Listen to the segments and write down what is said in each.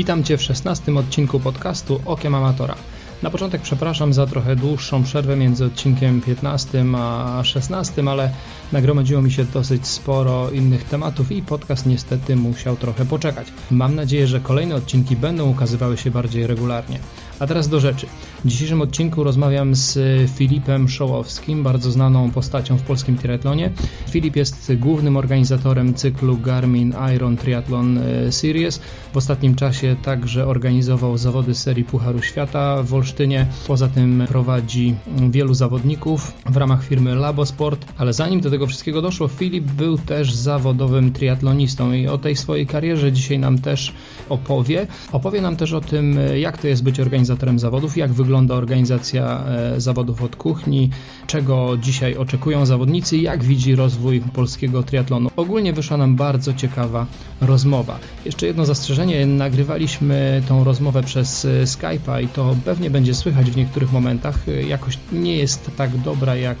Witam Cię w 16 odcinku podcastu Okiem Amatora. Na początek przepraszam za trochę dłuższą przerwę między odcinkiem 15 a 16, ale nagromadziło mi się dosyć sporo innych tematów i podcast niestety musiał trochę poczekać. Mam nadzieję, że kolejne odcinki będą ukazywały się bardziej regularnie. A teraz do rzeczy. W dzisiejszym odcinku rozmawiam z Filipem Szołowskim, bardzo znaną postacią w polskim triatlonie. Filip jest głównym organizatorem cyklu Garmin Iron Triathlon e, Series. W ostatnim czasie także organizował zawody serii Pucharu Świata w Olsztynie. Poza tym prowadzi wielu zawodników w ramach firmy Labosport, ale zanim do tego wszystkiego doszło, Filip był też zawodowym triatlonistą i o tej swojej karierze dzisiaj nam też opowie. Opowie nam też o tym, jak to jest być organizatorem zawodów, jak wygląda organizacja e, zawodów od kuchni, czego dzisiaj oczekują zawodnicy jak widzi rozwój polskiego triatlonu. Ogólnie wyszła nam bardzo ciekawa rozmowa. Jeszcze jedno zastrzeżenie, nagrywaliśmy tą rozmowę przez e, Skype'a i to pewnie będzie słychać w niektórych momentach. E, jakoś nie jest tak dobra jak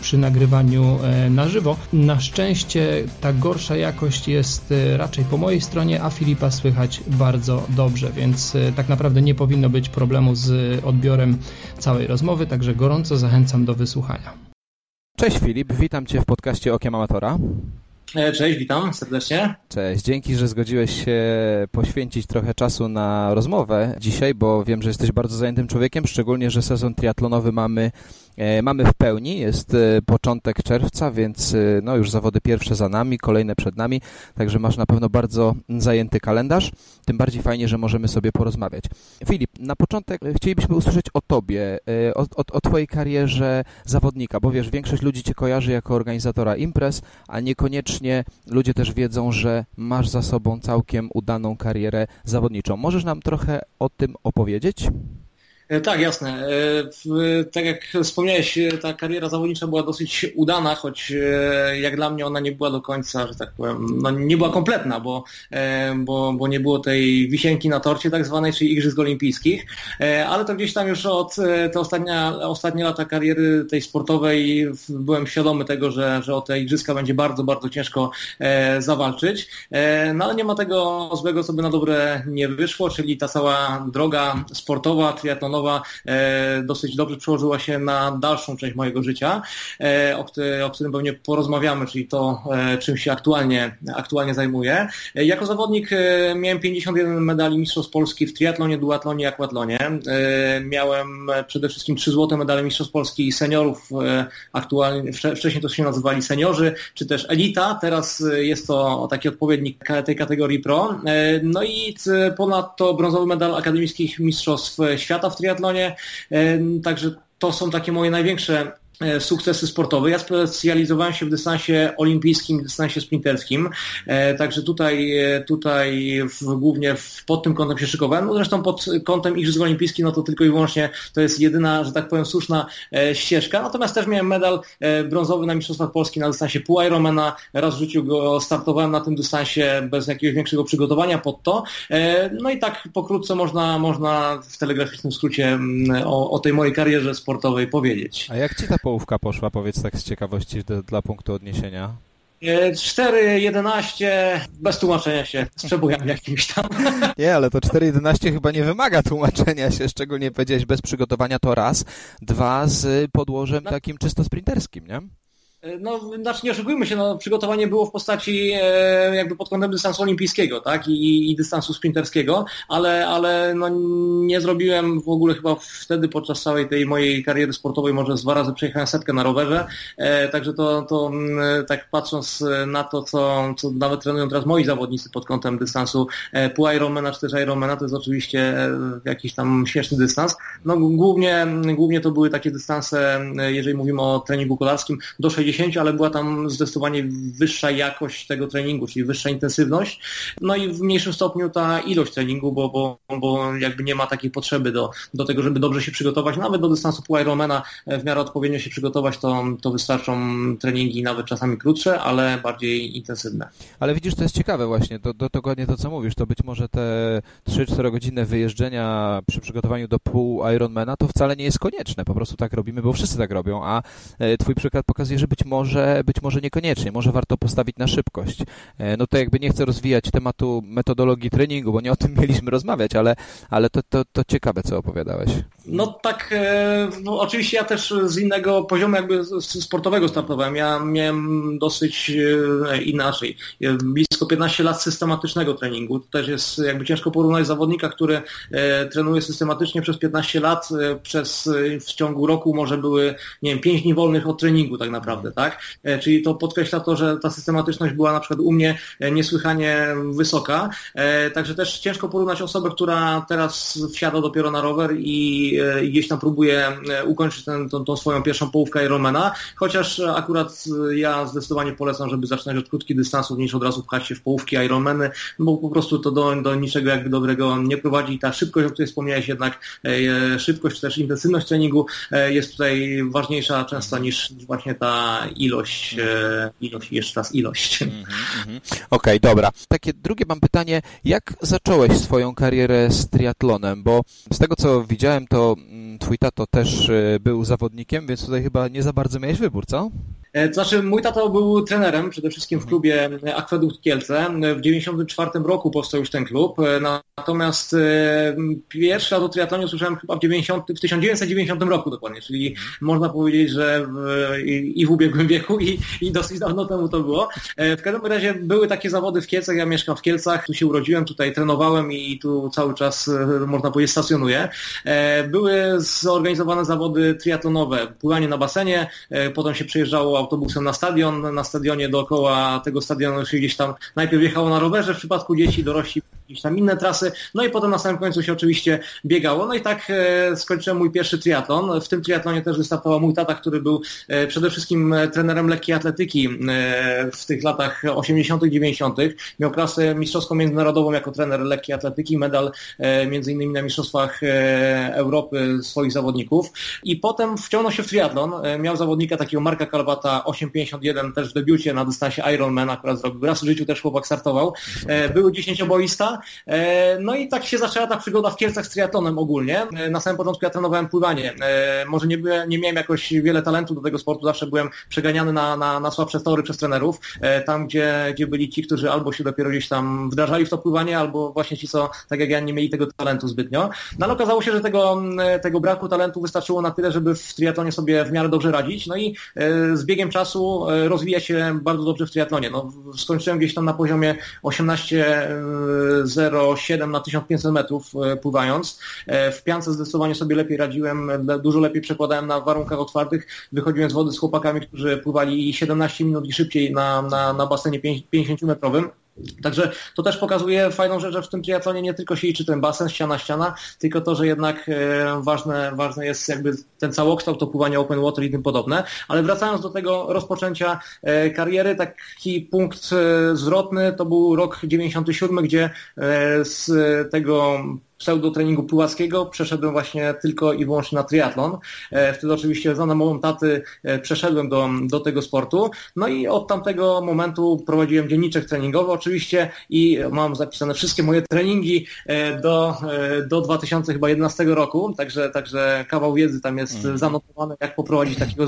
przy nagrywaniu e, na żywo. Na szczęście ta gorsza jakość jest e, raczej po mojej stronie, a Filipa słychać bardzo dobrze, więc e, tak naprawdę nie powinno być problemu z odbiorem całej rozmowy, także gorąco zachęcam do wysłuchania. Cześć Filip, witam Cię w podcaście Okiem Amatora. Cześć, witam serdecznie. Cześć, dzięki, że zgodziłeś się poświęcić trochę czasu na rozmowę dzisiaj, bo wiem, że jesteś bardzo zajętym człowiekiem, szczególnie, że sezon triatlonowy mamy mamy w pełni, jest e, początek czerwca, więc e, no już zawody pierwsze za nami, kolejne przed nami, także masz na pewno bardzo zajęty kalendarz. Tym bardziej fajnie, że możemy sobie porozmawiać. Filip, na początek chcielibyśmy usłyszeć o tobie, o, o, o twojej karierze zawodnika, bo wiesz, większość ludzi cię kojarzy jako organizatora imprez, a niekoniecznie ludzie też wiedzą, że masz za sobą całkiem udaną karierę zawodniczą. Możesz nam trochę o tym opowiedzieć? E, tak, jasne. E, tak jak wspomniałeś, e, ta kariera zawodnicza była dosyć udana, choć jak dla mnie ona nie była do końca, że tak powiem, no nie była kompletna, bo, bo, bo nie było tej wisienki na torcie tak zwanej, czyli Igrzysk Olimpijskich, ale to gdzieś tam już od te ostatnie, ostatnie lata kariery tej sportowej byłem świadomy tego, że, że o te Igrzyska będzie bardzo, bardzo ciężko zawalczyć. No ale nie ma tego złego, co by na dobre nie wyszło, czyli ta cała droga sportowa, triatlonowa, E, dosyć dobrze przełożyła się na dalszą część mojego życia, e, o, którym pewnie porozmawiamy, czyli to, e, czym się aktualnie, aktualnie zajmuję. Jako zawodnik miałem 51 medali Mistrzostw Polski w triatlonie, duatlonie i aquatlonie. Miałem przede wszystkim trzy złote medale Mistrzostw Polski seniorów, aktualnie, wcześniej to się nazywali seniorzy, czy też elita, teraz jest to taki odpowiednik tej kategorii pro. No i ponadto brązowy medal akademickich Mistrzostw Świata w triatlonie, triatlonie. Także to są takie moje największe sukcesy sportowe. Ja specjalizowałem się w dystansie olimpijskim, dystansie sprinterskim, e, także tutaj, e, tutaj w, głównie w, pod tym kątem się szykowałem. No zresztą pod kątem Igrzysk Olimpijskich, no to tylko i wyłącznie to jest jedyna, że tak powiem, słuszna ścieżka. Natomiast też miałem medal brązowy na Mistrzostwach Polski na dystansie pół Ironmana. Raz w życiu go startowałem na tym dystansie bez jakiegoś większego przygotowania pod to. No i tak pokrótce można, można w telegraficznym skrócie mm, o, o tej mojej karierze sportowej powiedzieć. A jak Ci ta połówka poszła, powiedz tak z ciekawości do, dla punktu odniesienia? 4.11 e, bez tłumaczenia się z przebojami jakimś tam. Nie, ale to 4.11 chyba nie wymaga tłumaczenia się, szczególnie powiedziałeś bez przygotowania to raz, dwa z podłożem no. takim czysto sprinterskim, nie? E, no, znaczy nie oszukujmy się, no, przygotowanie było w postaci e, jakby pod kątem dystansu olimpijskiego, tak, i, i dystansu sprinterskiego, ale, ale no, nie zrobiłem w ogóle chyba wtedy podczas całej tej mojej kariery sportowej, może z dwa razy przejechałem setkę na rowerze, e, także to, to tak patrząc na to, co, co nawet trenują teraz moi zawodnicy pod kątem dystansu e, pół Ironmana czy też Ironmana, to jest oczywiście e, jakiś tam śmieszny dystans. No głównie, głównie to były takie dystanse, e, jeżeli mówimy o treningu kolarskim, do 60 10, ale była tam zdecydowanie wyższa jakość tego treningu, czyli wyższa intensywność, no i w mniejszym stopniu ta ilość treningu, bo, bo, bo jakby nie ma takiej potrzeby do, do tego, żeby dobrze się przygotować, nawet do dystansu pół Ironmana w miarę odpowiednio się przygotować, to, to wystarczą treningi nawet czasami krótsze, ale bardziej intensywne. Ale widzisz, to jest ciekawe właśnie, to, to dokładnie to, co mówisz, to być może te 3-4 godziny wyjeżdżenia przy przygotowaniu do pół Ironmana to wcale nie jest konieczne, po prostu tak robimy, bo wszyscy tak robią, a e, twój przykład pokazuje, że być być może, być może niekoniecznie, może warto postawić na szybkość. No to jakby nie chcę rozwijać tematu metodologii treningu, bo nie o tym mieliśmy rozmawiać, ale, ale to, to, to ciekawe, co opowiadałeś. No tak, no, oczywiście ja też z innego poziomu jakby sportowego startowałem. Ja miałem dosyć inaczej. Blisko 15 lat systematycznego treningu. To też jest jakby ciężko porównać zawodnika, który trenuje systematycznie przez 15 lat, przez w ciągu roku może były, nie wiem, 5 dni wolnych od treningu tak naprawdę, tak? Czyli to podkreśla to, że ta systematyczność była na przykład u mnie niesłychanie wysoka. Także też ciężko porównać osobę, która teraz wsiada dopiero na rower i gdzieś tam próbuje ukończyć ten, tą, tą swoją pierwszą połówkę Ironmana, chociaż akurat ja zdecydowanie polecam, żeby zaczynać od krótkich dystansów niż od razu pchać się w połówki Ironmany, bo po prostu to do, do niczego jakby dobrego nie prowadzi. Ta szybkość, o której wspomniałeś jednak, szybkość czy też intensywność treningu jest tutaj ważniejsza często niż właśnie ta ilość, ilość jeszcze raz ilość. Mm -hmm. Okej, okay, dobra. Takie drugie mam pytanie, jak zacząłeś swoją karierę z triatlonem? Bo z tego co widziałem, to mm, twój tato też e, był zawodnikiem, więc tutaj chyba nie za bardzo miałeś wybór, co? E, to znaczy, mój tato był trenerem przede wszystkim w mhm. klubie Akwedukt Kielce. W 1994 roku powstał już ten klub, e, natomiast pierwszy raz o triatlonie usłyszałem chyba w, 90, w 1990 roku dokładnie, czyli mhm. można powiedzieć, że w, i, w ubiegłym wieku i, i dosyć dawno temu to było. W każdym razie były takie zawody w Kielcach, ja mieszkam w Kielcach, tu się urodziłem, tutaj trenowałem i tu cały czas, można powiedzieć, stacjonuję. Były zorganizowane zawody triatlonowe, pływanie na basenie, potem się przejeżdżało autobusem na stadion, na stadionie dookoła tego stadionu się gdzieś tam najpierw jechało na rowerze, w przypadku dzieci, dorośli jakieś tam inne trasy, no i potem na samym końcu się oczywiście biegało. No i tak e, skończyłem mój pierwszy triatlon. W tym triatlonie też wystartował mój tata, który był e, przede wszystkim e, trenerem lekkiej atletyki w tych latach 80., 90. Miał klasę mistrzowską międzynarodową jako trener lekkiej atletyki, medal między innymi na mistrzostwach Europy swoich zawodników. I potem wciągnął się w triatlon. Miał zawodnika takiego Marka Kalwata 8,51 też w debiucie na dystansie Ironman, akurat zrobił. Raz w życiu też chłopak startował. Były dziesięcioboista, E, no i tak się zaczęła ta przygoda w Kielcach z triatlonem ogólnie. E, na samym początku ja trenowałem pływanie. E, może nie, byłem, nie miałem jakoś wiele talentu do tego sportu, zawsze byłem przeganiany na, na, na słabsze tory przez trenerów. Tam, gdzie, gdzie byli ci, którzy albo się dopiero gdzieś tam wdrażali w to pływanie, albo właśnie ci, co tak jak ja nie mieli tego talentu zbytnio. No ale okazało się, że tego, tego braku talentu wystarczyło na tyle, żeby w triatlonie sobie w miarę dobrze radzić. No i z biegiem czasu rozwija się bardzo dobrze w triatlonie. No, skończyłem gdzieś tam na poziomie 18 0,7 na 1500 metrów e, pływając. E, w piance zdecydowanie sobie lepiej radziłem, dużo lepiej przekładałem na warunkach otwartych. Wychodziłem z wody z chłopakami, którzy pływali 17 minut i szybciej na, na, na basenie 50-metrowym. Także to też pokazuje fajną rzecz, że w tym triatlonie nie tylko się liczy ten basen, ściana, ściana, tylko to, że jednak e, ważne, ważne jest jakby ten całokształt, to pływanie open water i tym podobne. Ale wracając do tego rozpoczęcia e, kariery, taki punkt e, zwrotny to był rok 97, gdzie z tego pseudotreningu pływackiego przeszedłem właśnie tylko i wyłącznie na triatlon. E, wtedy oczywiście za namową taty e, przeszedłem do, do tego sportu. No i od tamtego momentu prowadziłem dzienniczek treningowy oczywiście i mam zapisane wszystkie moje treningi e, do, do 2011 roku, także, także kawał wiedzy tam jest mm. zanotowany, jak poprowadzić takiego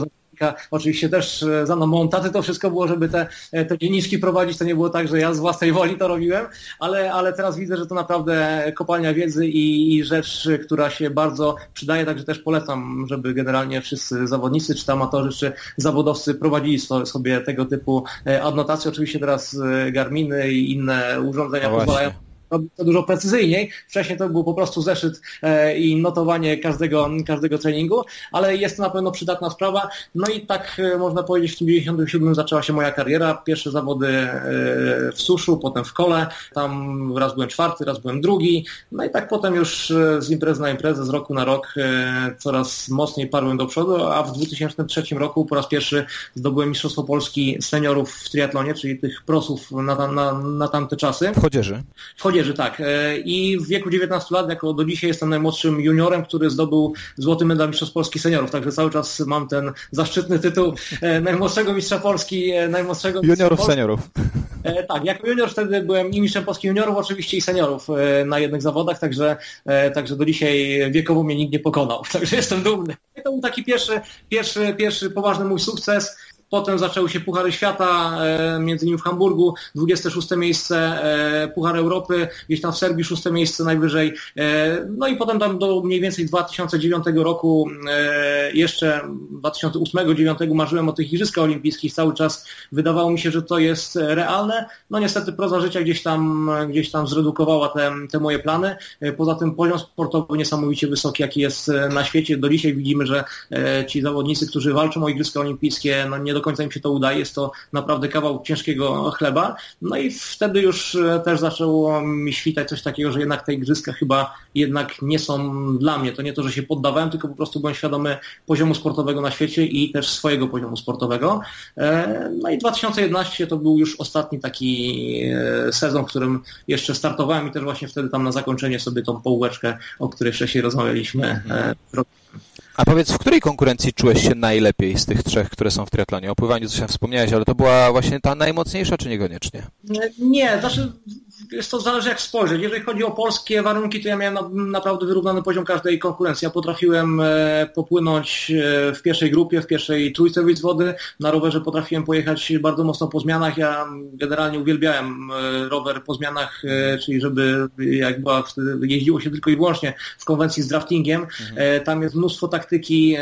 Oczywiście też e, za mną taty to wszystko było, żeby te, e, te dzienniczki prowadzić. To nie było tak, że ja z własnej woli to robiłem, ale, ale teraz widzę, że to naprawdę kopalnia wiedzy i, i rzecz, która się bardzo przydaje, także też polecam, żeby generalnie wszyscy zawodnicy, czy amatorzy, czy zawodowcy prowadzili sobie tego typu e, adnotacje. Oczywiście teraz Garminy i inne urządzenia no pozwalają robić to dużo precyzyjniej. Wcześniej to był po prostu zeszyt e, i notowanie każdego, każdego treningu, ale jest to na pewno przydatna sprawa. No i tak e, można powiedzieć, w tym 97 zaczęła się moja kariera. Pierwsze zawody e, w suszu, potem w kole. Tam raz byłem czwarty, raz byłem drugi. No i tak potem już z imprezy na imprezę, z roku na rok coraz mocniej parłem do przodu, a w 2003 roku po raz pierwszy zdobyłem Mistrzostwo Polski seniorów w triatlonie, czyli tych prosów na, na, na tamte czasy. W chodzieży. W chodzieży młodzieży, tak. E, I w wieku 19 lat, jako do dzisiaj jestem najmłodszym juniorem, który zdobył złoty medal Mistrzostw Polski Seniorów, także cały czas mam ten zaszczytny tytuł e, najmłodszego mistrza Polski, e, najmłodszego Juniorów, Polski. seniorów. Tak, jako junior wtedy byłem i mistrzem Polski juniorów oczywiście i seniorów na jednych zawodach, także, także do dzisiaj wiekowo mnie nikt nie pokonał, także jestem dumny. To był taki pierwszy, pierwszy, pierwszy poważny mój sukces potem zaczęły się Puchary Świata, między innymi w Hamburgu, 26 miejsce, Puchar Europy, gdzieś tam w Serbii szóste miejsce najwyżej. No i potem tam do mniej więcej 2009 roku, jeszcze 2008-2009 marzyłem o tych Igrzyskach Olimpijskich cały czas. Wydawało mi się, że to jest realne. No niestety proza życia gdzieś tam, gdzieś tam zredukowała te, te moje plany. Poza tym poziom sportowy niesamowicie wysoki, jaki jest na świecie. Do dzisiaj widzimy, że e, ci zawodnicy, którzy walczą o Igrzyska Olimpijskie, no nie do końca im się to udaje. Jest to naprawdę kawał ciężkiego chleba. No i wtedy już e, też zaczęło mi świtać coś takiego, że jednak te Igrzyska chyba jednak nie są dla mnie. To nie to, że się poddawałem, tylko po prostu byłem świadomy poziomu sportowego na świecie i też swojego poziomu sportowego. E, no i 2011 to był już ostatni taki sezon, w którym jeszcze startowałem i też właśnie wtedy tam na zakończenie sobie tą połóweczkę, o której wcześniej rozmawialiśmy, mhm. A powiedz, w której konkurencji czułeś się najlepiej z tych trzech, które są w triatlonie? O pływaniu coś wspomniałeś, ale to była właśnie ta najmocniejsza, czy niekoniecznie? Nie, znaczy jest to zależy jak spojrzeć. Jeżeli chodzi o polskie warunki, to ja miałem na, naprawdę wyrównany poziom każdej konkurencji. Ja potrafiłem e, popłynąć e, w pierwszej grupie, w pierwszej trójce wyjść z wody. Na rowerze potrafiłem pojechać bardzo mocno po zmianach. Ja generalnie uwielbiałem e, rower po zmianach, czyli żeby jak była, jeździło się tylko i wyłącznie w konwencji z draftingiem. Mhm. Tam jest mnóstwo taktyki,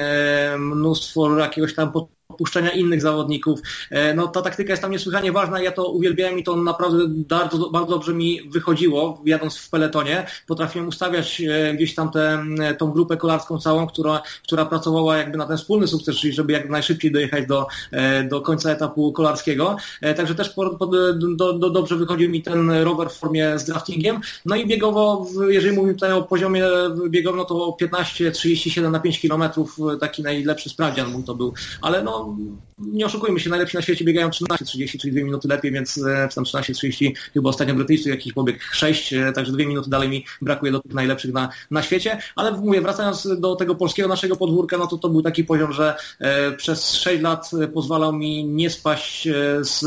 mnóstwo jakiegoś tam puszczenia innych zawodników. E, no ta taktyka jest tam niesłychanie ważna, ja to uwielbiałem i to naprawdę bardzo, bardzo dobrze mi wychodziło, jadąc w peletonie. Potrafiłem ustawiać e, gdzieś tam tę tą grupę kolarską całą, która, która pracowała jakby na ten wspólny sukces, czyli żeby jak najszybciej dojechać do, e, do końca etapu kolarskiego. Także też po, po, do, do, dobrze wychodził mi ten rower w formie z draftingiem. No i biegowo, jeżeli mówimy tutaj o poziomie biegowym, no to 15-37 na 5 kilometrów taki najlepszy sprawdzian mój to był. Ale no nie oszukujmy się, najlepsi na świecie biegają 13.30, czyli 2 minuty lepiej, więc e, tam 13.30 chyba ostatnio Brytyjczyk jakiś pobieg 6, e, także 2 minuty dalej mi brakuje do tych najlepszych na, na świecie, ale mówię, wracając do tego polskiego naszego podwórka, no to to był taki poziom, że e, przez 6 lat pozwalał mi nie spaść z,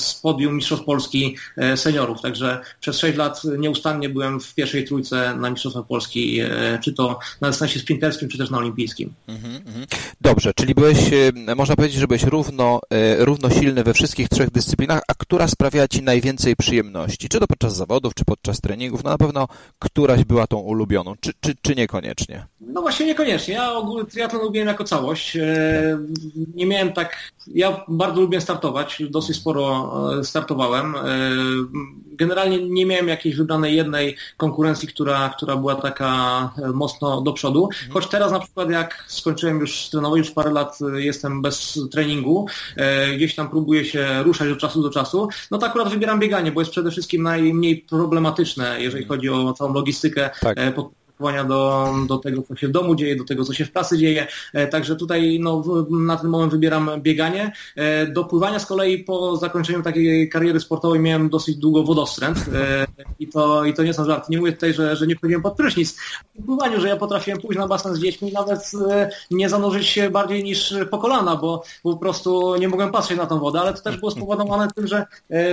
z podium Mistrzostw Polski seniorów, także przez 6 lat nieustannie byłem w pierwszej trójce na Mistrzostwach Polski, czy to na dystansie sprinterskim, czy też na olimpijskim. Mhm, mhm. Dobrze, czyli byłeś można powiedzieć, że byłeś równo, e, równo silny we wszystkich trzech dyscyplinach, a która sprawiała Ci najwięcej przyjemności? Czy to podczas zawodów, czy podczas treningów? No na pewno któraś była tą ulubioną, czy, czy, czy niekoniecznie? No właśnie niekoniecznie. Ja ogólnie triatlon lubiłem jako całość. E, nie miałem tak... Ja bardzo lubię startować, dosyć sporo e, startowałem. Generalnie nie miałem jakiejś wybranej jednej konkurencji, która, która była taka mocno do przodu. Choć teraz na przykład jak skończyłem już trenować, już parę lat jestem bez treningu, e, gdzieś tam próbuję się ruszać od czasu do czasu, no to akurat wybieram bieganie, bo jest przede wszystkim najmniej problematyczne, jeżeli chodzi o całą logistykę tak. E, do, do tego, co się w domu dzieje, do tego, co się w pracy dzieje. E, także tutaj no, na ten moment wybieram bieganie. E, do pływania z kolei po zakończeniu takiej kariery sportowej miałem dosyć długo wodostręt e, i to, i to nie są żarty. Nie mówię tutaj, że, że nie wchodziłem pod prysznic. W pływaniu, że ja potrafiłem pójść na basen z dziećmi nawet nie zanurzyć się bardziej niż po kolana, bo, bo po prostu nie mogłem patrzeć na tą wodę, ale to też było spowodowane tym, że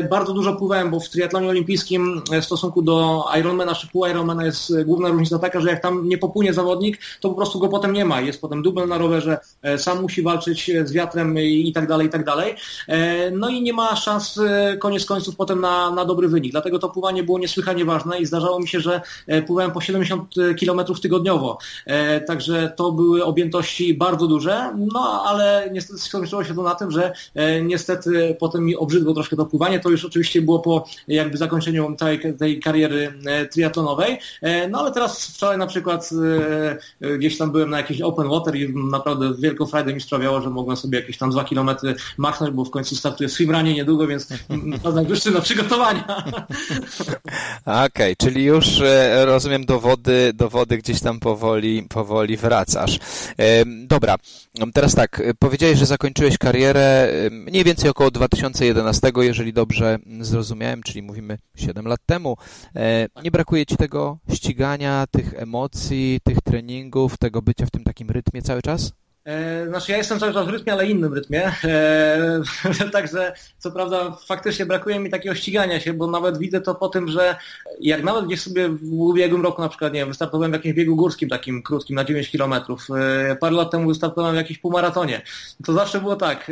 bardzo dużo pływałem, bo w triatlonie olimpijskim w stosunku do Ironmana czy pół Ironmana jest główna różnica taka, że jak tam nie popłynie zawodnik, to po prostu go potem nie ma. Jest potem dubel na rowerze, e, sam musi walczyć z wiatrem i tak dalej, i tak dalej. E, no i nie ma szans e, koniec końców potem na, na dobry wynik. Dlatego to pływanie było niesłychanie ważne i zdarzało mi się, że pływałem po 70 km tygodniowo. Także to były objętości bardzo duże, no ale niestety skończyło się to na tym, że niestety potem mi obrzydło troszkę to pływanie. To już oczywiście było po jakby zakończeniu tej, tej kariery triatlonowej. No ale teraz wczoraj na przykład e, e, gdzieś tam byłem na jakiś open water i naprawdę wielką frajdę mi sprawiało, że mogłem sobie jakieś tam dwa kilometry machnąć, bo w końcu startuję swimranie niedługo, więc to najwyższy na przygotowania. Okej, okay, czyli już e, rozumiem do wody, do wody gdzieś tam powoli, powoli wracasz. Dobra, teraz tak, powiedziałeś, że zakończyłeś karierę mniej więcej około 2011, jeżeli dobrze zrozumiałem, czyli mówimy 7 lat temu. Nie brakuje Ci tego ścigania, tych emocji, tych treningów, tego bycia w tym takim rytmie cały czas? E, znaczy ja jestem cały czas w rytmie, ale innym rytmie. E, także co prawda faktycznie brakuje mi takiego ścigania się, bo nawet widzę to po tym, że jak nawet gdzieś sobie w ubiegłym roku na przykład, nie wiem, wystartowałem w jakimś biegu górskim takim krótkim na 9 kilometrów. E, parę lat temu wystartowałem w jakimś półmaratonie. To zawsze było tak.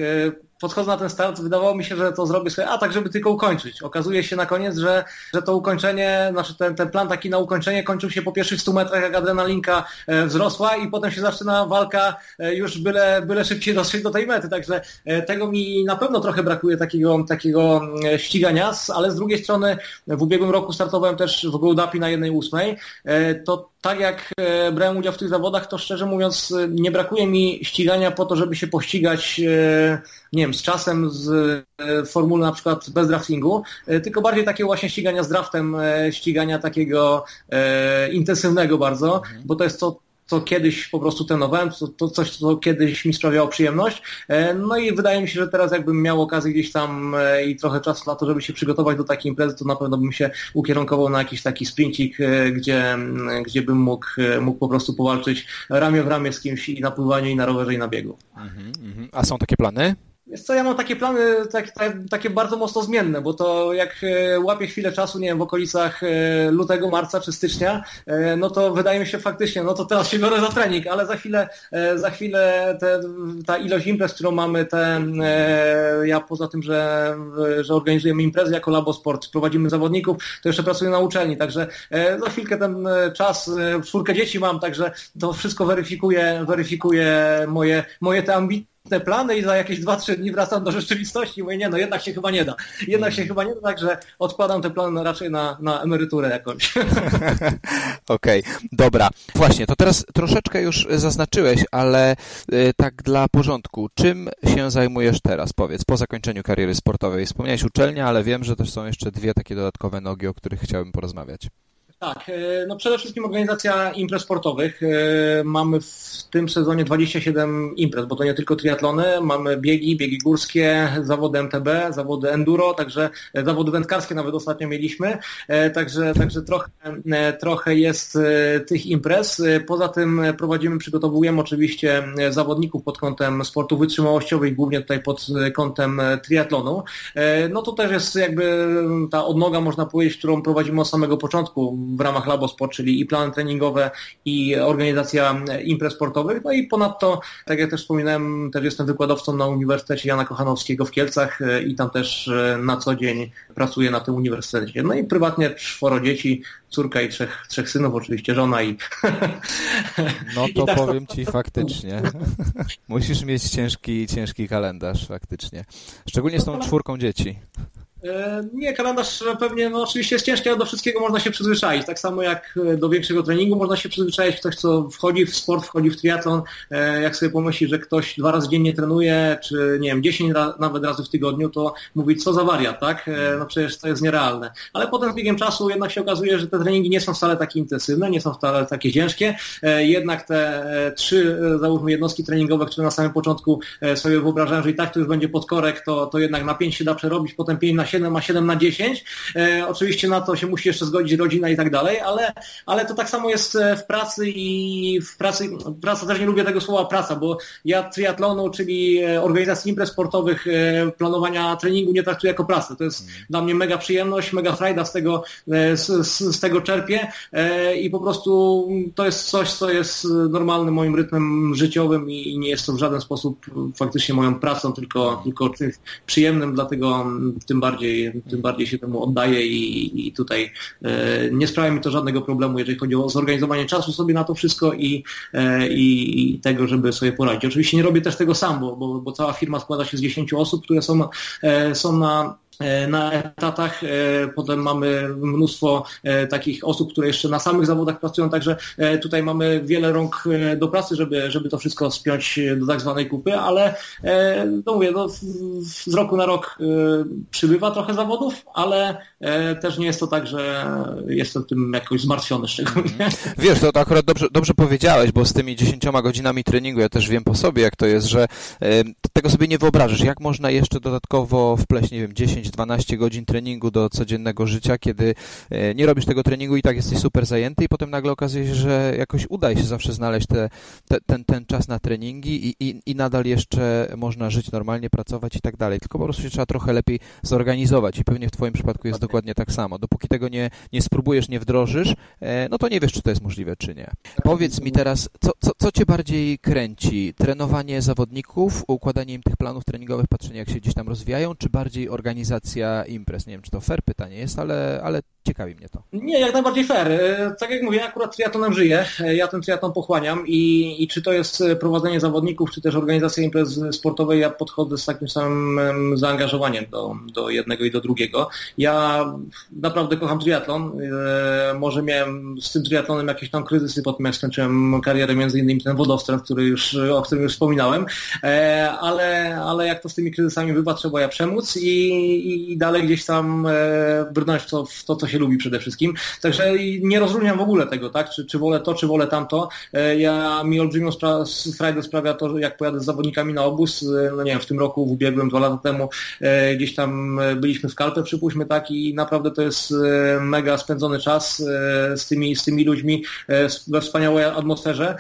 Podchodzę na ten start, wydawało mi się, że to zrobię sobie, a tak, żeby tylko ukończyć. Okazuje się na koniec, że, że to ukończenie, znaczy ten, ten plan taki na ukończenie kończył się po pierwszych 100 metrach, jak adrenalinka e, wzrosła i potem się zaczyna walka e, już byle, byle szybciej dotrzeć do tej mety. Także e, tego mi na pewno trochę brakuje takiego, takiego ścigania, ale z drugiej strony w ubiegłym roku startowałem też w Goldapi na jednej ósmej. To tak jak brałem udział w tych zawodach, to szczerze mówiąc nie brakuje mi ścigania po to, żeby się pościgać nie wiem, z czasem z e, formuły na przykład bez draftingu, e, tylko bardziej takiego właśnie ścigania z draftem, e, ścigania takiego e, intensywnego bardzo, bo to jest to, co kiedyś po prostu trenowałem, to, to coś, co kiedyś mi sprawiało przyjemność. No i wydaje mi się, że teraz jakbym miał okazję gdzieś tam i trochę czasu na to, żeby się przygotować do takiej imprezy, to na pewno bym się ukierunkował na jakiś taki sprincik, gdzie, gdzie bym mógł, mógł po prostu powalczyć ramię w ramię z kimś i na pływaniu, i na rowerze, i na biegu. Mhm, mhm. A są takie plany? Wiesz co, ja mam takie plany tak, tak, takie bardzo mocno zmienne, bo to jak e, łapię chwilę czasu, nie wiem, w okolicach e, lutego, marca czy stycznia, e, no to wydaje mi się faktycznie, no to teraz się biorę za trening, ale za chwilę, za chwilę te, ta ilość imprez, którą mamy, te, ja poza tym, że, że organizujemy imprezy jako Labosport, prowadzimy zawodników, to jeszcze pracuję na uczelni, także za chwilkę ten czas, czwórkę dzieci mam, także to wszystko weryfikuje, weryfikuje moje, moje te ambicje te plany i za jakieś 2-3 dni wracam do rzeczywistości i mówię, nie no, jednak się chyba nie da. Jednak się chyba nie da, także odkładam te plany raczej na, na emeryturę jakąś. Okej, okay, dobra. Właśnie, to teraz troszeczkę już zaznaczyłeś, ale y, tak dla porządku, czym się zajmujesz teraz, powiedz, po zakończeniu kariery sportowej? Wspomniałeś uczelnia, ale wiem, że też są jeszcze dwie takie dodatkowe nogi, o których chciałbym porozmawiać. Tak, e, no przede wszystkim organizacja imprez sportowych. E, mamy w tym sezonie 27 imprez, bo to nie tylko triatlony, mamy biegi, biegi górskie, zawody MTB, zawody enduro, także zawody wędkarskie nawet ostatnio mieliśmy, e, także, także trochę, trochę jest tych imprez. Poza tym prowadzimy, przygotowujemy oczywiście zawodników pod kątem sportu wytrzymałościowych, głównie tutaj pod kątem triatlonu. No to też jest jakby ta odnoga, można powiedzieć, którą prowadzimy od samego początku w ramach Labosport, czyli i plany treningowe, i organizacja imprez sportowych. No i ponadto, tak jak też wspominałem, też jestem wykładowcą na Uniwersytecie Jana Kochanowskiego w Kielcach e, i tam też e, na co dzień pracuję na tym uniwersytecie. No i prywatnie czworo dzieci, córka i trzech, trzech synów, oczywiście żona i... No to tak powiem Ci faktycznie. Musisz mieć ciężki, ciężki kalendarz faktycznie. Szczególnie z tą czwórką dzieci. E, nie, kalendarz pewnie no, oczywiście jest ciężki, ale do wszystkiego można się przyzwyczaić. Tak samo jak e, do większego treningu można się przyzwyczaić. Ktoś, co wchodzi w sport, wchodzi w triatlon, e, jak sobie pomyśli, że ktoś dwa razy dziennie trenuje, czy nie wiem, dziesięć nawet razy w tygodniu, to mówi, co za wariat, tak? No przecież to jest nierealne. Ale potem z biegiem czasu jednak się okazuje, że te treningi nie są wcale takie intensywne, nie są wcale takie ciężkie. Jednak te trzy, załóżmy, jednostki treningowe, które na samym początku sobie wyobrażałem, że i tak to już będzie podkorek, to, to jednak na pięć się da przerobić, potem pięć na 7, a 7 na 10. E, oczywiście na to się musi jeszcze zgodzić rodzina i tak dalej, ale, ale to tak samo jest e, w pracy i w pracy, praca też nie lubię tego słowa praca, bo ja triatlonu, czyli e, organizacji imprez sportowych, planowania treningu nie traktuję jako pracę. To jest mm. dla mnie mega przyjemność, mega frajda z tego, z, z, z tego czerpię i po prostu to jest coś, co jest normalnym moim rytmem życiowym i nie jest to w żaden sposób faktycznie moją pracą, tylko, tylko czymś przyjemnym, dlatego tym bardziej bardziej, tym bardziej się temu oddaję i, i tutaj e, nie sprawia mi to żadnego problemu, jeżeli chodzi o zorganizowanie czasu sobie na to wszystko i, e, i, i tego, żeby sobie poradzić. Oczywiście nie robię też tego sam, bo, bo, bo cała firma składa się z 10 osób, które są, e, są na na etatach. E, potem mamy mnóstwo e, takich osób, które jeszcze na samych zawodach pracują, także tutaj mamy wiele rąk do pracy, żeby, żeby to wszystko spiąć do tak zwanej kupy, ale no mówię, no, z roku na rok przybywa trochę zawodów, ale też nie jest to tak, że jestem tym jakoś zmartwiony szczególnie. Mhm. Wiesz, to, to akurat dobrze, dobrze powiedziałeś, bo z tymi 10 godzinami treningu ja też wiem po sobie, jak to jest, że tego sobie nie wyobrażasz. Jak można jeszcze dodatkowo wpleść, nie wiem, 10 10-12 godzin treningu do codziennego życia, kiedy e, nie robisz tego treningu i tak jesteś super zajęty i potem nagle okazuje się, że jakoś udaje się zawsze znaleźć te, te, ten, ten czas na treningi i, i, i nadal jeszcze można żyć normalnie, pracować i tak dalej. Tylko po prostu się trzeba trochę lepiej zorganizować i pewnie w Twoim przypadku jest dokładnie tak samo. Dopóki tego nie, nie spróbujesz, nie wdrożysz, e, no to nie wiesz, czy to jest możliwe, czy nie. Powiedz mi teraz, co, co, co Cię bardziej kręci? Trenowanie zawodników, układanie im tych planów treningowych, patrzenie jak się gdzieś tam rozwijają, czy bardziej organizacja imprez? Nie wiem, czy to fair pytanie jest, ale, ale ciekawi mnie to. Nie, jak najbardziej fair. E, tak jak mówię, akurat triatlonem żyję, e, ja ten triatlon pochłaniam i, i czy to jest prowadzenie zawodników, czy też organizacja imprez sportowej, ja podchodzę z takim samym zaangażowaniem do, do jednego i do drugiego. Ja naprawdę kocham triatlon. E, może miałem z tym triatlonem jakieś tam kryzysy po tym, jak skończyłem karierę, między innymi ten wodostręt, który już, o którym już wspominałem, ale, ale jak to z tymi kryzysami bywa, trzeba ja przemóc i, i dalej gdzieś tam brnąć to, w to, co się lubi przede wszystkim. Także nie rozróżniam w ogóle tego, tak? Czy, czy wolę to, czy wolę tamto. E, ja mi olbrzymią spra frajdę sprawia to, że jak pojadę z zawodnikami na obóz, e, no nie wiem, w tym roku, w ubiegłym, dwa lata temu, e, gdzieś tam byliśmy w Kalpę, przypuśćmy tak, i naprawdę to jest mega spędzony czas z tymi, z tymi ludźmi we wspaniałej atmosferze.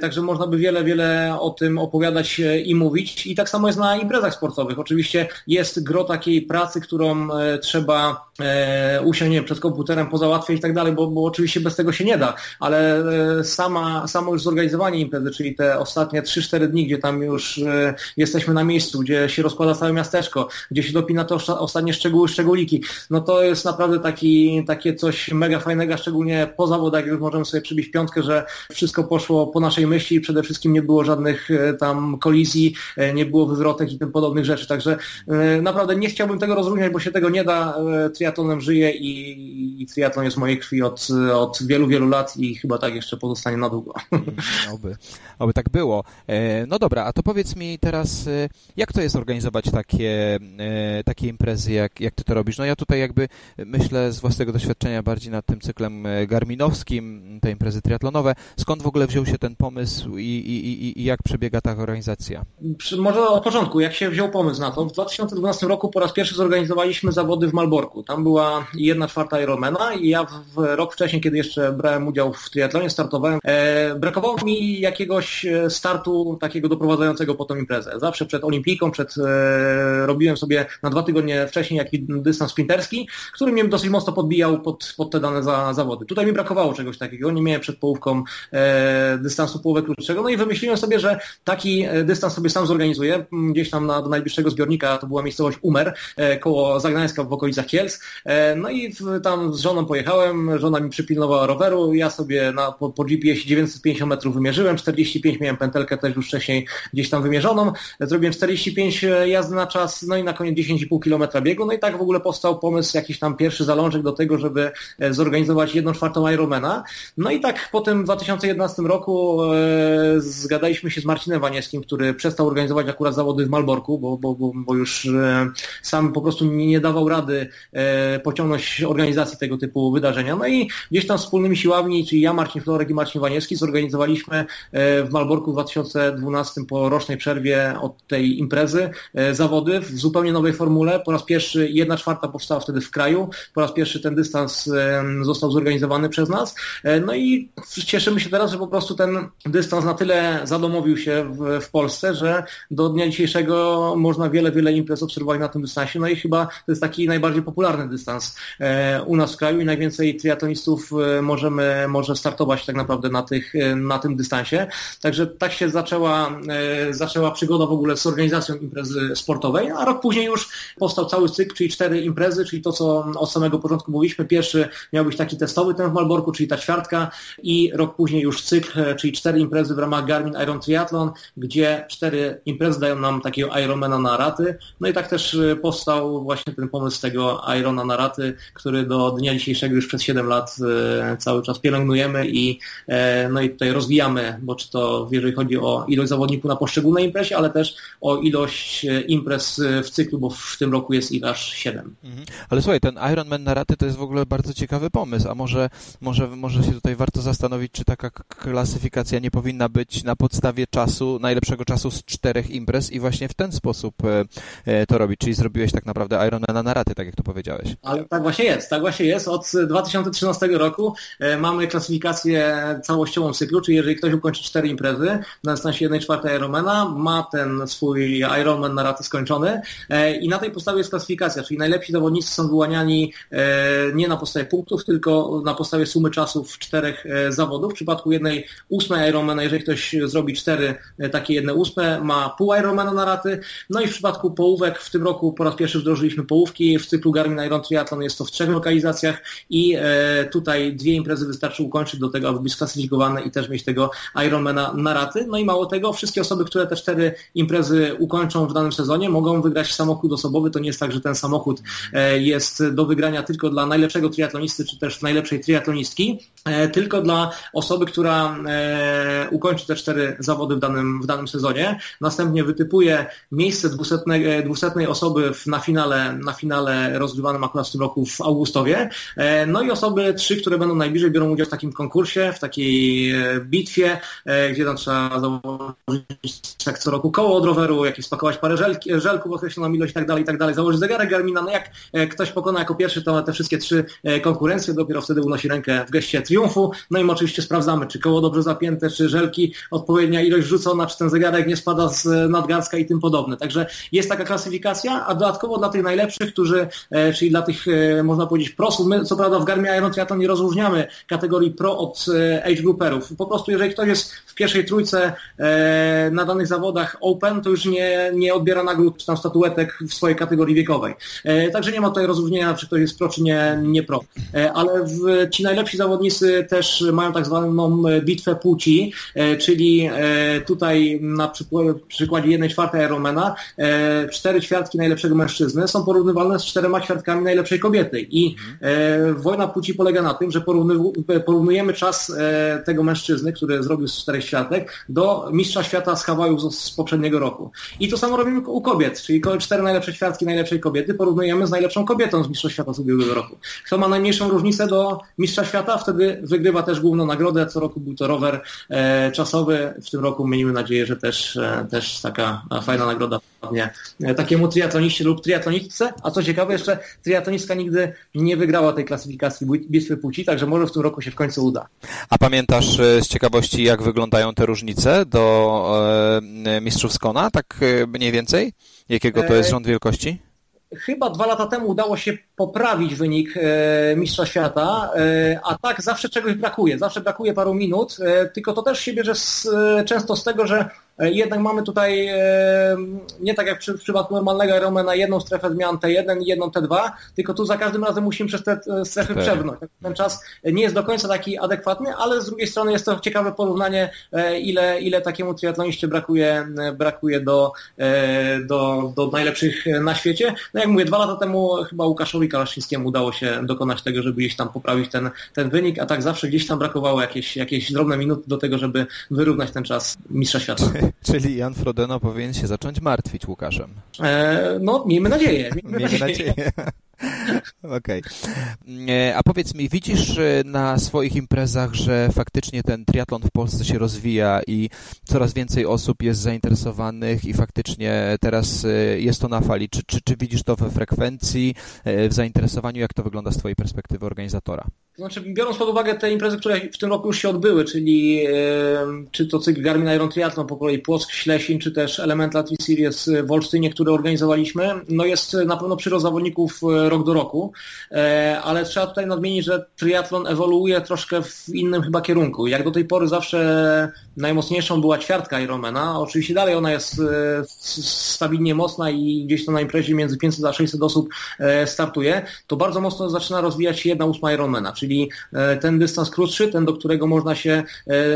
Także można by wiele, wiele o tym opowiadać i mówić. I tak samo jest na imprezach sportowych. Oczywiście jest gro takiej pracy, którą trzeba usiąść nie, przed komputerem, pozałatwiać i tak dalej, bo, bo oczywiście bez tego się nie da, ale e, sama, samo już zorganizowanie imprezy, czyli te ostatnie 3-4 dni, gdzie tam już e, jesteśmy na miejscu, gdzie się rozkłada całe miasteczko, gdzie się dopina to ostatnie szczegóły, szczególiki, no to jest naprawdę taki, takie coś mega fajnego, szczególnie po zawodach, już możemy sobie przybić piątkę, że wszystko poszło po naszej myśli. Przede wszystkim nie było żadnych e, tam kolizji, nie było wywrotek i tym podobnych rzeczy, także naprawdę nie chciałbym tego rozróżniać, bo się tego nie da, żyję i, i triatlon jest mojej krwi od, od wielu, wielu lat i chyba tak jeszcze pozostanie na długo. Mm, oby, oby tak było. E, no dobra, a to powiedz mi teraz, e, jak to jest organizować takie, e, takie imprezy, jak, jak ty to robisz? No ja tutaj jakby myślę z własnego doświadczenia bardziej nad tym cyklem garminowskim, te imprezy triatlonowe. Skąd w ogóle wziął się ten pomysł i, i, i, i jak przebiega ta organizacja? Może od początku, jak się wziął pomysł na to? W 2012 roku po raz pierwszy zorganizowaliśmy zawody w Malborku. Tam była jedna czwarta Ironmana i ja w rok wcześniej, kiedy jeszcze brałem udział w triatlonie, startowałem, e, brakowało mi jakiegoś e, startu takiego doprowadzającego po tą imprezę. Zawsze przed olimpijką, przed, e, robiłem sobie na dwa tygodnie wcześniej jakiś dystans sprinterski, który mnie dosyć mocno podbijał pod, pod te dane za, zawody. Tutaj mi brakowało czegoś takiego, nie miałem przed połówką e, dystansu połowę krótszego, no i wymyśliłem sobie, że taki e, dystans sobie sam zorganizuję, gdzieś tam na, do najbliższego zbiornika, to była miejscowość Umer, e, koło Zagnańska w okolicach Kielc, no i tam z żoną pojechałem, żona mi przypilnowała roweru, ja sobie na, po, po GPS 950 metrów wymierzyłem, 45 miałem pętelkę też już wcześniej gdzieś tam wymierzoną, zrobiłem 45 e, jazdy na czas, no i na koniec 10,5 km biegu, no i tak w ogóle powstał pomysł, jakiś tam pierwszy zalążek do tego, żeby e, zorganizować jedną czwartą Ironmana. No i tak po tym 2011 roku e, zgadaliśmy się z Marcinem Waniewskim, który przestał organizować akurat zawody w Malborku, bo, bo, bo, bo już e, sam po prostu nie dawał rady pociągnąć organizacji tego typu wydarzenia. No i gdzieś tam wspólnymi siłami, czyli ja, Marcin Florek i Marcin Waniewski zorganizowaliśmy w Malborku w 2012 po rocznej przerwie od tej imprezy e, zawody w zupełnie nowej formule. Po raz pierwszy jedna czwarta powstała wtedy w kraju. Po raz pierwszy ten dystans e, został zorganizowany przez nas. No i cieszymy się teraz, że po prostu ten dystans na tyle zadomowił się w, w Polsce, że do dnia dzisiejszego można wiele, wiele imprez obserwować na tym dystansie. No i chyba to jest taki najbardziej popularny dystans u nas w kraju i najwięcej triatlonistów e, możemy, może startować tak naprawdę na, tych, e, na tym dystansie. Także tak się zaczęła, e, zaczęła przygoda w ogóle z organizacją imprezy sportowej, a rok później już powstał cały cykl, czyli cztery imprezy, czyli to, co od samego początku mówiliśmy. Pierwszy miał być taki testowy ten w Malborku, czyli ta ćwiartka i rok później już cykl, czyli cztery imprezy w ramach Garmin Iron Triathlon, gdzie cztery imprezy dają nam takiego Ironmana na raty. No i tak też powstał właśnie ten pomysł tego Irona Naraty, który do dnia dzisiejszego już przez 7 lat cały czas pielęgnujemy i, no i tutaj rozwijamy, bo czy to jeżeli chodzi o ilość zawodników na poszczególnej imprezie, ale też o ilość imprez w cyklu, bo w tym roku jest ich aż 7. Mhm. Ale słuchaj, ten Ironman Naraty to jest w ogóle bardzo ciekawy pomysł, a może, może, może się tutaj warto zastanowić, czy taka klasyfikacja nie powinna być na podstawie czasu, najlepszego czasu z czterech imprez i właśnie w ten sposób e, e, to robić, czyli zrobiłeś tak naprawdę Ironmana na raty, tak jak to powiedziałeś. Ale tak właśnie jest, tak właśnie jest. Od 2013 roku e, mamy klasyfikację całościową cyklu, czyli jeżeli ktoś ukończy cztery imprezy na dystansie 1 czwartej Ironmana, ma ten swój Ironman na raty skończony i na tej podstawie jest klasyfikacja, czyli najlepsi zawodnicy są wyłaniani nie na podstawie punktów, tylko na podstawie sumy czasów czterech zawodów. W przypadku jednej ósmej Ironmana, jeżeli ktoś zrobi cztery takie jedne ósme, ma pół Ironmana na raty. No i w przypadku połówek w tym roku po raz pierwszy wdrożyliśmy połówki. W cyklu Garmin Iron Triathlon jest to w trzech lokalizacjach i e, tutaj dwie imprezy wystarczy ukończyć do tego, aby być sklasyfikowane i też mieć tego Ironmana na raty. No i mało tego, wszystkie osoby, które te cztery imprezy ukończą w danym sezonie, mogą wygrać samochód osobowy. To nie jest tak, że ten samochód e, jest do wygrania tylko dla najlepszego triatlonisty, czy też najlepszej triatlonistki, tylko dla osoby, która ukończy te cztery zawody w danym, w danym sezonie. Następnie wytypuje miejsce dwusetnej, dwusetnej osoby na finale, na finale rozgrywanym akurat w tym roku w Augustowie. E, no i osoby trzy, które będą najbliżej, biorą udział w takim konkursie, w takiej e, bitwie, e, gdzie tam trzeba założyć tak co roku koło od roweru, jakieś spakować parę żelki, żelków, określoną ilość i tak dalej, i tak założyć zegarek Garmina. No jak ktoś pokona jako pierwszy to te wszystkie trzy konkurencje, dopiero wtedy unosi rękę w geście triumfu. No i oczywiście sprawdzamy, czy koło dobrze zapięte, czy żelki odpowiednia ilość rzucona, czy ten zegarek nie spada z nadgarstka i tym podobne. Także jest taka klasyfikacja, a dodatkowo dla tych najlepszych, którzy, e, czyli dla tych, e, można powiedzieć, prosów, my co prawda w Garmie Iron Triathlon nie rozróżniamy kategorii pro od e, age grouperów. Po prostu jeżeli ktoś jest w pierwszej trójce na danych zawodach open, to już nie, nie odbiera nagród czy tam statuetek w swojej kategorii wiekowej. Także nie ma tutaj rozróżnienia, czy ktoś jest pro, czy nie, nie pro. Ale w, ci najlepsi zawodnicy też mają tak zwaną bitwę płci, czyli tutaj na przykładzie jednej czwartej Ironmana e, cztery ćwiartki najlepszego mężczyzny są porównywalne z czterema ćwiartkami najlepszej kobiety. I e, wojna płci polega na tym, że porównujemy czas e, tego mężczyzny, który zrobił z czterech ćwiartek, do mistrza świata z Hawaju z, poprzedniego roku. I to samo robimy u kobiet, czyli cztery najlepsze ćwiartki najlepszej kobiety porównujemy z najlepszą kobietą z mistrza świata z ubiegłego roku. Kto ma najmniejszą różnicę do mistrza świata, wtedy wygrywa też główną nagrodę. Co roku był to rower e, czasowy. W tym roku miejmy nadzieję, że też, e, też taka fajna nagroda wpadnie e, takiemu triatloniście lub triatlonistce. A co ciekawe, jeszcze triatlonistka nigdy nie wygrała tej klasyfikacji bitwy płci, także może w tym roku się w końcu uda. A pamiętasz z ciekawości, jak wyglądają te różnice do mistrzów Skona, tak mniej więcej? Jakiego to jest rząd wielkości? Chyba dwa lata temu udało się poprawić wynik e, Mistrza Świata, e, a tak zawsze czegoś brakuje. Zawsze brakuje paru minut, e, tylko to też się bierze z, często z tego, że jednak mamy tutaj e, nie tak jak w przypadku normalnego Ironmana jedną strefę zmian T1 i jedną T2, tylko tu za każdym razem musimy przez te e, strefy tak. przebrnąć. Ten czas nie jest do końca taki adekwatny, ale z drugiej strony jest to ciekawe porównanie, ile, ile takiemu triatloniście brakuje, brakuje do, do, do najlepszych na świecie. No jak mówię, dwa lata temu chyba Łukaszowi Kalaszyńskiemu udało się dokonać tego, żeby gdzieś tam poprawić ten, ten wynik, a tak zawsze gdzieś tam brakowało jakieś, jakieś drobne minuty do tego, żeby wyrównać ten czas mistrza świata. Czyli Jan Frodeno powinien się zacząć martwić Łukaszem. E, no, miejmy nadzieję. Miejmy, miejmy nadzieję. Okej. Okay. E, a powiedz mi, widzisz e, na swoich imprezach, że faktycznie ten triatlon w Polsce się rozwija i coraz więcej osób jest zainteresowanych i faktycznie teraz e, jest to na fali. Czy, czy, czy widzisz to we frekwencji, w zainteresowaniu? Jak to wygląda z Twojej perspektywy organizatora? Znaczy, biorąc pod uwagę te imprezy, które w tym roku już się odbyły, czyli czy to cykl Garmin Iron Triathlon po kolei Płock, Ślesin, czy też Elemental Series w Olsztynie, które organizowaliśmy, no jest na pewno przyrost zawodników rok do roku, e, ale trzeba tutaj nadmienić, że triatlon ewoluuje troszkę w innym chyba kierunku. Jak do tej pory zawsze najmocniejszą była ćwiartka Ironmana, oczywiście dalej ona jest e, stabilnie mocna i gdzieś to na imprezie między 500 a 600 osób e, startuje, to bardzo mocno zaczyna rozwijać się jedna ósma Ironmana, czyli ten dystans krótszy, ten do którego można się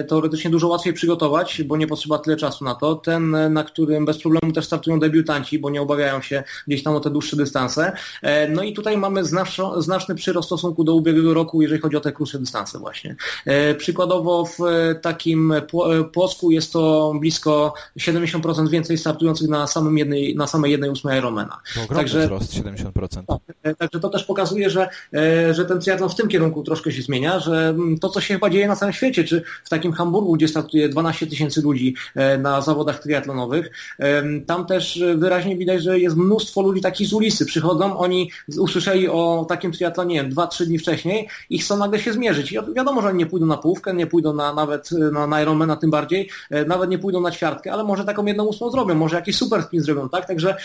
teoretycznie dużo łatwiej przygotować, bo nie potrzeba tyle czasu na to, ten na którym bez problemu też startują debiutanci, bo nie obawiają się gdzieś tam o te dłuższe dystanse. No i tutaj mamy znaczny przyrost w stosunku do ubiegłego roku, jeżeli chodzi o te krótsze dystanse właśnie. Przykładowo w takim Płocku jest to blisko 70% więcej startujących na, samym jednej, na samej jednej ósmej Ironmana. Także wzrost 70%. Tak, także to też pokazuje, że, że ten triatlon w tym kierunku troszkę się zmienia, że mm, to, co się chyba dzieje na całym świecie, czy w takim Hamburgu, gdzie startuje 12 tysięcy ludzi na zawodach triatlonowych, tam też wyraźnie widać, że jest mnóstwo ludzi takich z ulicy. Przychodzą, oni usłyszeli o takim triatlonie, nie wiem, 2-3 dni wcześniej i chcą nagle się zmierzyć. I wiadomo, że oni nie pójdą na połówkę, nie pójdą na, nawet na, na Ironmana tym bardziej, e, nawet nie pójdą na ćwiartkę, ale może taką jedną ósmą zrobią, może jakiś super spin zrobią, tak? Także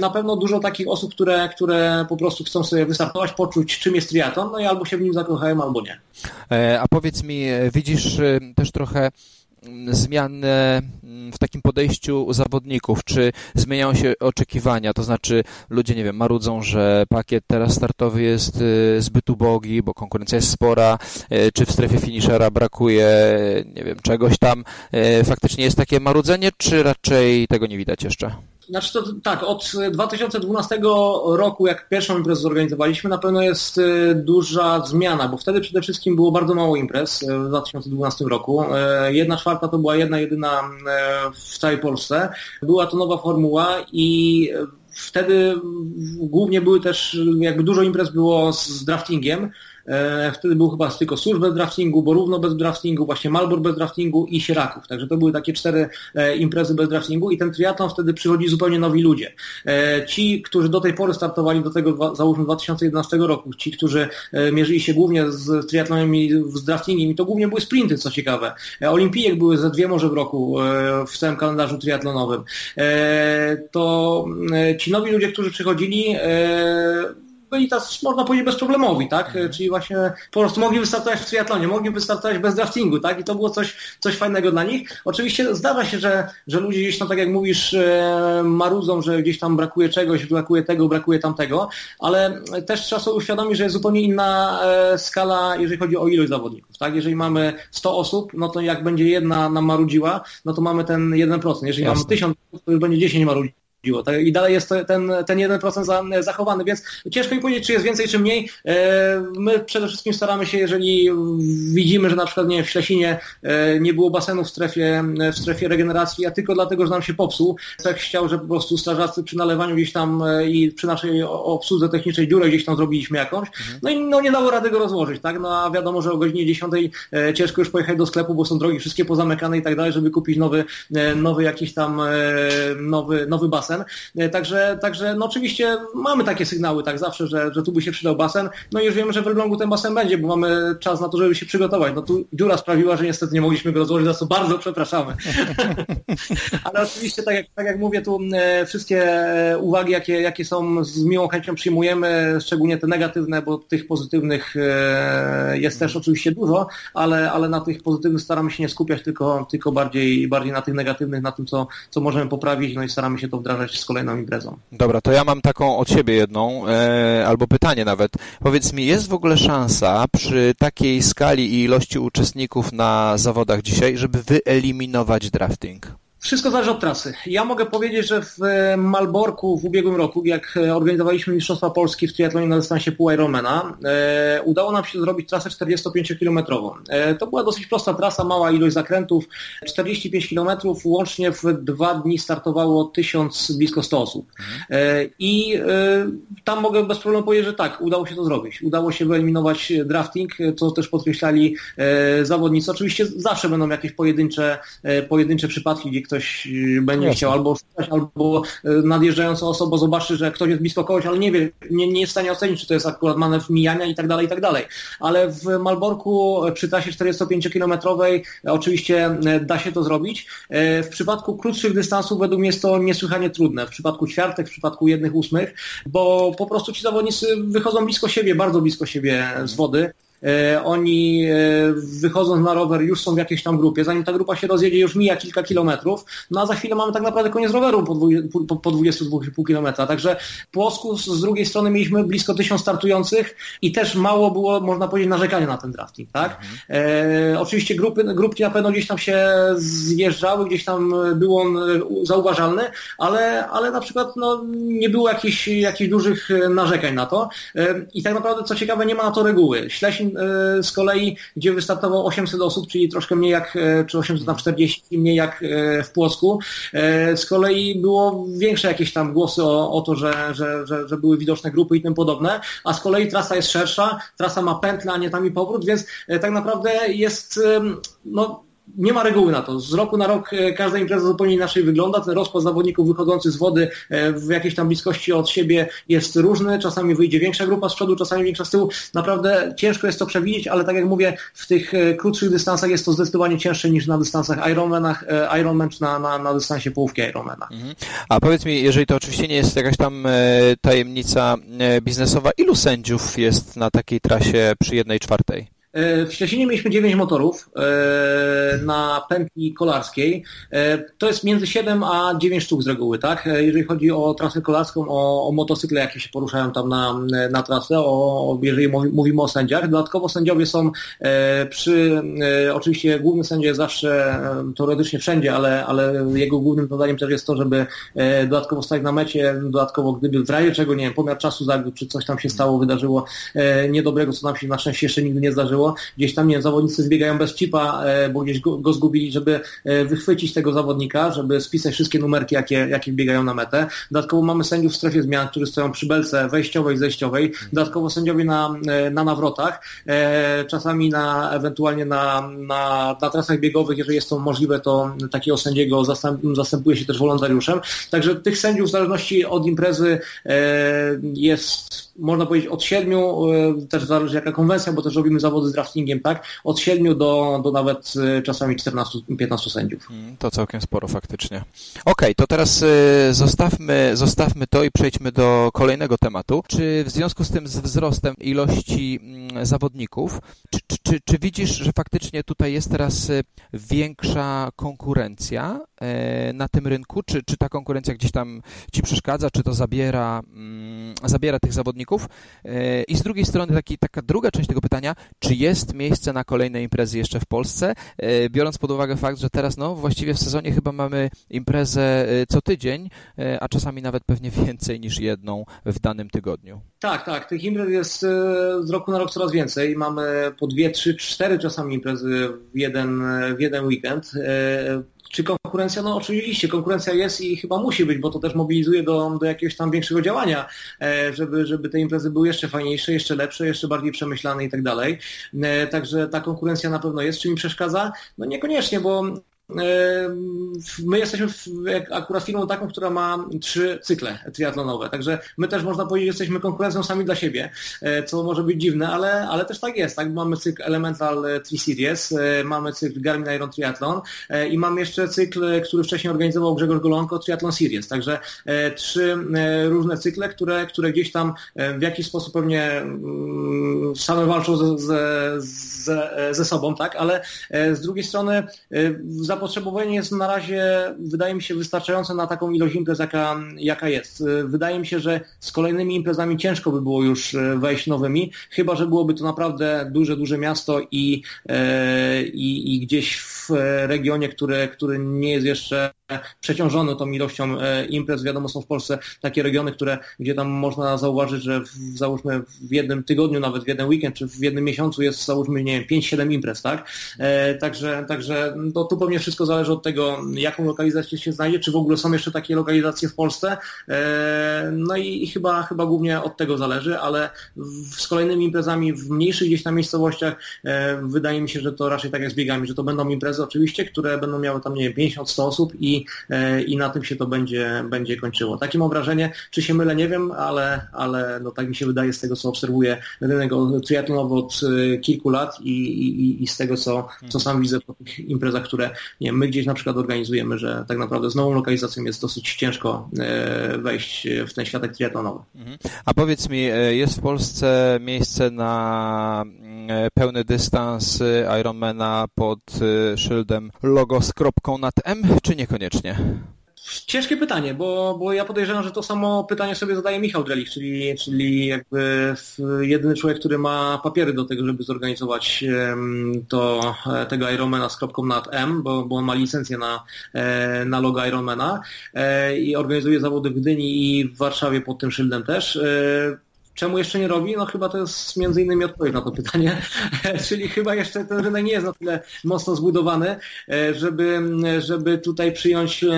na pewno dużo takich osób, które, które po prostu chcą sobie wystartować, poczuć czym jest triatlon, no i albo się w nim albo nie. E, a powiedz mi, e, widzisz też trochę zmian w takim podejściu zawodników? Czy zmieniają się oczekiwania? To znaczy ludzie, nie wiem, marudzą, że pakiet teraz startowy jest zbyt ubogi, bo konkurencja jest spora, czy w strefie finishera brakuje, nie wiem, czegoś tam. Faktycznie jest takie marudzenie, czy raczej tego nie widać jeszcze? Znaczy to tak, od 2012 roku, jak pierwszą imprezę zorganizowaliśmy, na pewno jest y, duża zmiana, bo wtedy przede wszystkim było bardzo mało imprez y, w 2012 roku. Y, jedna czwarta to była jedna jedyna w całej Polsce. Była to nowa formuła i wtedy głównie były też, jakby dużo imprez było z draftingiem, wtedy był chyba tylko Służ bez draftingu, Borówno bez draftingu, właśnie Malbor bez draftingu i Sieraków. Także to były takie cztery e, imprezy bez draftingu i ten triatlon wtedy przychodzi zupełnie nowi ludzie. E, ci, którzy do tej pory startowali do tego załóżmy 2011 roku, ci, którzy mierzyli się głównie z triatlonami, z draftingiem i to głównie były sprinty, co ciekawe. Olimpijek były ze dwie może w roku w całym kalendarzu triatlonowym. To ci nowi ludzie, którzy przychodzili byli tak, można powiedzieć, bezproblemowi, tak? Mhm. Czyli właśnie po prostu mogli wystartować w triatlonie, mogli wystartować bez draftingu, tak? I to było coś, coś fajnego dla nich. Oczywiście zdarza się, że, że ludzie gdzieś tam, tak jak mówisz, e, marudzą, że gdzieś tam brakuje czegoś, brakuje tego, brakuje tamtego, ale też trzeba sobie uświadomić, że jest zupełnie inna e, skala, jeżeli chodzi o ilość zawodników, tak? Jeżeli mamy 100 osób, no to jak będzie jedna nam marudziła, no to mamy ten 1%. Jeżeli Jasne. mamy 1000, to już będzie 10 marudzi tak, I dalej jest ten, ten 1% zachowany, więc ciężko mi powiedzieć, czy jest więcej, czy mniej. E, my przede wszystkim staramy się, jeżeli widzimy, że na przykład nie, w Ślesinie e, nie było basenu w strefie, w strefie regeneracji, a tylko dlatego, że nam się popsuł, tak chciał, że po prostu strażacy przy nalewaniu gdzieś tam e, i przy naszej obsłudze technicznej dziurę gdzieś tam zrobiliśmy jakąś, mhm. no i no, nie dało rady go rozłożyć, tak? No a wiadomo, że o godzinie 10 ciężko już pojechać do sklepu, bo są drogi wszystkie pozamykane i tak dalej, żeby kupić nowy, nowy jakiś tam nowy, nowy basen basen. E, także, także no oczywiście mamy takie sygnały tak zawsze, że, że tu by się przydał basen. No i już wiemy, że w Elblągu ten basen będzie, bo mamy czas na to, żeby się przygotować. No tu dziura sprawiła, że niestety nie mogliśmy go rozłożyć, za co bardzo przepraszamy. Ale oczywiście, tak jak, tak jak mówię, tu e, wszystkie uwagi, jakie, jakie są, z miłą chęcią przyjmujemy, szczególnie te negatywne, bo tych pozytywnych e, jest też oczywiście dużo, ale, ale na tych pozytywnych staramy się nie skupiać, tylko, tylko bardziej, bardziej na tych negatywnych, na tym, co, co możemy poprawić, no i staramy się to wdrażać z kolejną imprezą. Dobra, to ja mam taką od siebie jedną, e, albo pytanie nawet. Powiedz mi, jest w ogóle szansa przy takiej skali i ilości uczestników na zawodach dzisiaj, żeby wyeliminować drafting? Wszystko zależy od trasy. Ja mogę powiedzieć, że w e, Malborku w ubiegłym roku, jak e, organizowaliśmy Mistrzostwa Polski w triatlonie na dystansie pół Ironmana, e, udało nam się zrobić trasę 45-kilometrową. E, to była dosyć prosta trasa, mała ilość zakrętów, 45 km, łącznie w dwa dni startowało 1000, blisko 100 osób. E, I e, tam mogę bez problemu powiedzieć, że tak, udało się to zrobić. Udało się wyeliminować drafting, co też podkreślali zawodnicy. Oczywiście zawsze będą jakieś pojedyncze, pojedyncze przypadki, gdzie ktoś y, będzie Jasne. chciał albo albo y, nadjeżdżająca osoba zobaczy, że ktoś jest blisko kogoś, ale nie wie, nie, nie jest w stanie ocenić, czy to jest akurat manewr mijania i tak dalej, i tak dalej. Ale w Malborku przy trasie 45-kilometrowej oczywiście y, da się to zrobić. W przypadku krótszych dystansów według mnie jest to niesłychanie trudne. W przypadku ćwiartek, w przypadku jednych ósmych, bo po prostu ci zawodnicy wychodzą blisko siebie, bardzo blisko siebie z wody oni wychodząc na rower już są w jakiejś tam grupie, zanim ta grupa się rozjedzie już mija kilka kilometrów, no a za chwilę mamy tak naprawdę koniec roweru po, po, po 22,5 kilometra, także Płosku z drugiej strony mieliśmy blisko tysiąc startujących i też mało było, można powiedzieć, narzekania na ten drafting, tak? Mhm. E, oczywiście grupy, grupki na pewno gdzieś tam się zjeżdżały, gdzieś tam był on zauważalny, ale, ale na przykład no, nie było jakichś, jakichś dużych narzekań na to e, i tak naprawdę, co ciekawe, nie ma na to reguły. Ślesin e, z kolei, gdzie wystartowało 800 osób, czyli troszkę mniej jak, e, czy 840, mniej jak e, w Płosku, e, z kolei było większe jakieś tam głosy o, o to, że, że, że, że były widoczne grupy i tym podobne, a z kolei trasa jest szersza, trasa ma pętlę, a nie tam i powrót, więc tak naprawdę jest no, nie ma reguły na to. Z roku na rok e, każda impreza zupełnie inaczej wygląda. Ten rozkład zawodników wychodzących z wody e, w jakiejś tam bliskości od siebie jest różny. Czasami wyjdzie większa grupa z przodu, czasami większa z tyłu. Naprawdę ciężko jest to przewidzieć, ale tak jak mówię, w tych krótszych dystansach jest to zdecydowanie cięższe niż na dystansach Ironmanach, Ironman czy na, na, na dystansie połówki Ironmana. Mhm. A powiedz mi, jeżeli to oczywiście nie jest jakaś tam tajemnica biznesowa, ilu sędziów jest na takiej trasie przy jednej czwartej? E, w Szczecinie mieliśmy 9 motorów e, na pętli kolarskiej. E, to jest między 7 a 9 sztuk z reguły, tak? Jeżeli chodzi o trasę kolarską, o, o motocykle, jakie się poruszają tam na, na trasę, o, jeżeli mówimy o sędziach. Dodatkowo sędziowie są przy, oczywiście główny sędzia jest zawsze teoretycznie wszędzie, ale, ale jego głównym zadaniem też jest to, żeby dodatkowo stać na mecie, dodatkowo gdyby w razie czego, nie wiem, pomiar czasu zawiódł, czy coś tam się stało, wydarzyło niedobrego, co nam się na szczęście jeszcze nigdy nie zdarzyło, było. Gdzieś tam, nie zawodnicy zbiegają bez chipa, e, bo gdzieś go, go zgubili, żeby e, wychwycić tego zawodnika, żeby spisać wszystkie numerki, jakie, jakie biegają na metę. Dodatkowo mamy sędziów w strefie zmian, którzy stoją przy belce wejściowej, zejściowej. Dodatkowo sędziowie na, e, na nawrotach, czasami na, ewentualnie na, na, na trasach biegowych, jeżeli jest to możliwe, to takiego sędziego zastępuje się też wolontariuszem. Także tych sędziów w zależności od imprezy jest, można powiedzieć, od siedmiu, też zależy jaka konwencja, bo też robimy zawody z draftingiem, tak? Od 7 do, do nawet y, czasami 14-15 sędziów. Mm, to całkiem sporo faktycznie. Okej, okay, to teraz y, zostawmy, zostawmy to i przejdźmy do kolejnego tematu. Czy w związku z tym z wzrostem ilości mm, zawodników, czy, czy, czy, czy widzisz, że faktycznie tutaj jest teraz y, większa konkurencja e, na tym rynku? Czy, czy ta konkurencja gdzieś tam ci przeszkadza, czy to zabiera, mm, zabiera tych zawodników? E, I z drugiej strony taki, taka druga część tego pytania, czy jest miejsce na kolejne imprezy jeszcze w Polsce, e, biorąc pod uwagę fakt, że teraz no właściwie w sezonie chyba mamy imprezę e, co tydzień, e, a czasami nawet pewnie więcej niż jedną w danym tygodniu. Tak, tak. Tych imprez jest z roku na rok coraz więcej. Mamy po dwie, trzy, cztery czasami imprezy w jeden, w jeden weekend. Czy konkurencja? No oczywiście, konkurencja jest i chyba musi być, bo to też mobilizuje do, do jakiegoś tam większego działania, e, żeby, żeby te imprezy były jeszcze fajniejsze, jeszcze lepsze, jeszcze bardziej przemyślane i tak dalej. E, także ta konkurencja na pewno jest. Czy mi przeszkadza? No niekoniecznie, bo My jesteśmy akurat firmą taką, która ma trzy cykle triatlonowe, także my też można powiedzieć, że jesteśmy konkurencją sami dla siebie, e, co może być dziwne, ale, ale też tak jest. Tak? Mamy cykl Elemental Tri Series, e, mamy cykl Garmin Iron Triathlon e, i mamy jeszcze cykl, który wcześniej organizował Grzegorz Golonko, Triathlon Series. Także trzy różne cykle, które, które gdzieś tam w jakiś sposób pewnie mm, same walczą ze, ze, ze sobą, tak? ale z drugiej strony zapotrzebowanie jest na razie, wydaje mi się, wystarczające na taką ilość imprez, jaka, jaka jest. Wydaje mi się, że z kolejnymi imprezami ciężko by było już e, wejść nowymi, chyba że byłoby to naprawdę duże, duże miasto i, e, i, i gdzieś w regionie, który, który nie jest jeszcze przeciążony tą ilością e, imprez. Wiadomo, są w Polsce takie regiony, które, gdzie tam można zauważyć, że w, załóżmy w jednym tygodniu, nawet w jeden weekend, czy w jednym miesiącu jest załóżmy, nie wiem, 5-7 imprez, tak? E, także, także to tu pewnie wszystko zależy od tego, jaką lokalizację się znajdzie, czy w ogóle są jeszcze takie lokalizacje w Polsce. E, no i, i chyba, chyba głównie od tego zależy, ale w, z kolejnymi imprezami w mniejszych gdzieś tam miejscowościach e, wydaje mi się, że to raczej tak jak z biegami, że to będą imprezy oczywiście, które będą miały tam, nie wiem, 50-100 osób i E, i, na tym się to będzie, będzie kończyło. Takie mam wrażenie, czy się mylę, nie wiem, ale, ale no tak mi się wydaje z tego, co obserwuję rynek triatlonowy od e, kilku lat i, i, i z tego, co, co sam widzę po tych imprezach, które nie my gdzieś na przykład organizujemy, że tak naprawdę z nową lokalizacją jest dosyć ciężko e, wejść w ten światek triatlonowy. Mhm. A powiedz mi, jest w Polsce miejsce na pełny dystans Ironmana pod szyldem logo z kropką nad M, czy niekoniecznie? Ciężkie pytanie, bo, bo ja podejrzewam, że to samo pytanie sobie zadaje Michał Drelich, czyli, czyli jakby jedyny człowiek, który ma papiery do tego, żeby zorganizować to, e, tego Ironmana z kropką nad M, bo, bo on ma licencję na, e, na logo Ironmana e, i organizuje zawody w Gdyni i w Warszawie pod tym szyldem też. Czemu jeszcze nie robi? No chyba to jest między innymi odpowiedź na to pytanie, czyli chyba jeszcze ten rynek nie jest na tyle mocno zbudowany, e, żeby, żeby tutaj przyjąć e,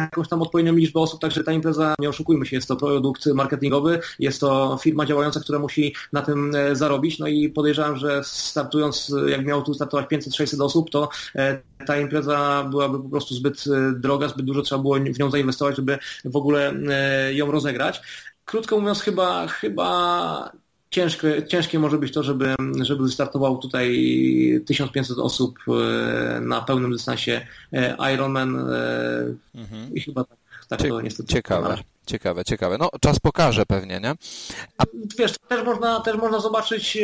jakąś tam odpowiednią liczbę osób, także ta impreza, nie oszukujmy się, jest to produkt marketingowy, jest to firma działająca, która musi na tym e, zarobić, no i podejrzewam, że startując, jak miało tu startować 500-600 osób, to ta impreza byłaby po prostu zbyt droga, zbyt dużo trzeba było w nią zainwestować, żeby w ogóle ją rozegrać krótko mówiąc, chyba, chyba ciężkie, ciężkie może być to, żeby, żeby wystartował tutaj 1500 osób e, na pełnym dystansie e, Ironman e, mhm. i chyba tak, tak Cie, to niestety Ciekawe. Ciekawe, ciekawe. No, czas pokaże pewnie, nie? A... Wiesz, też można, też można zobaczyć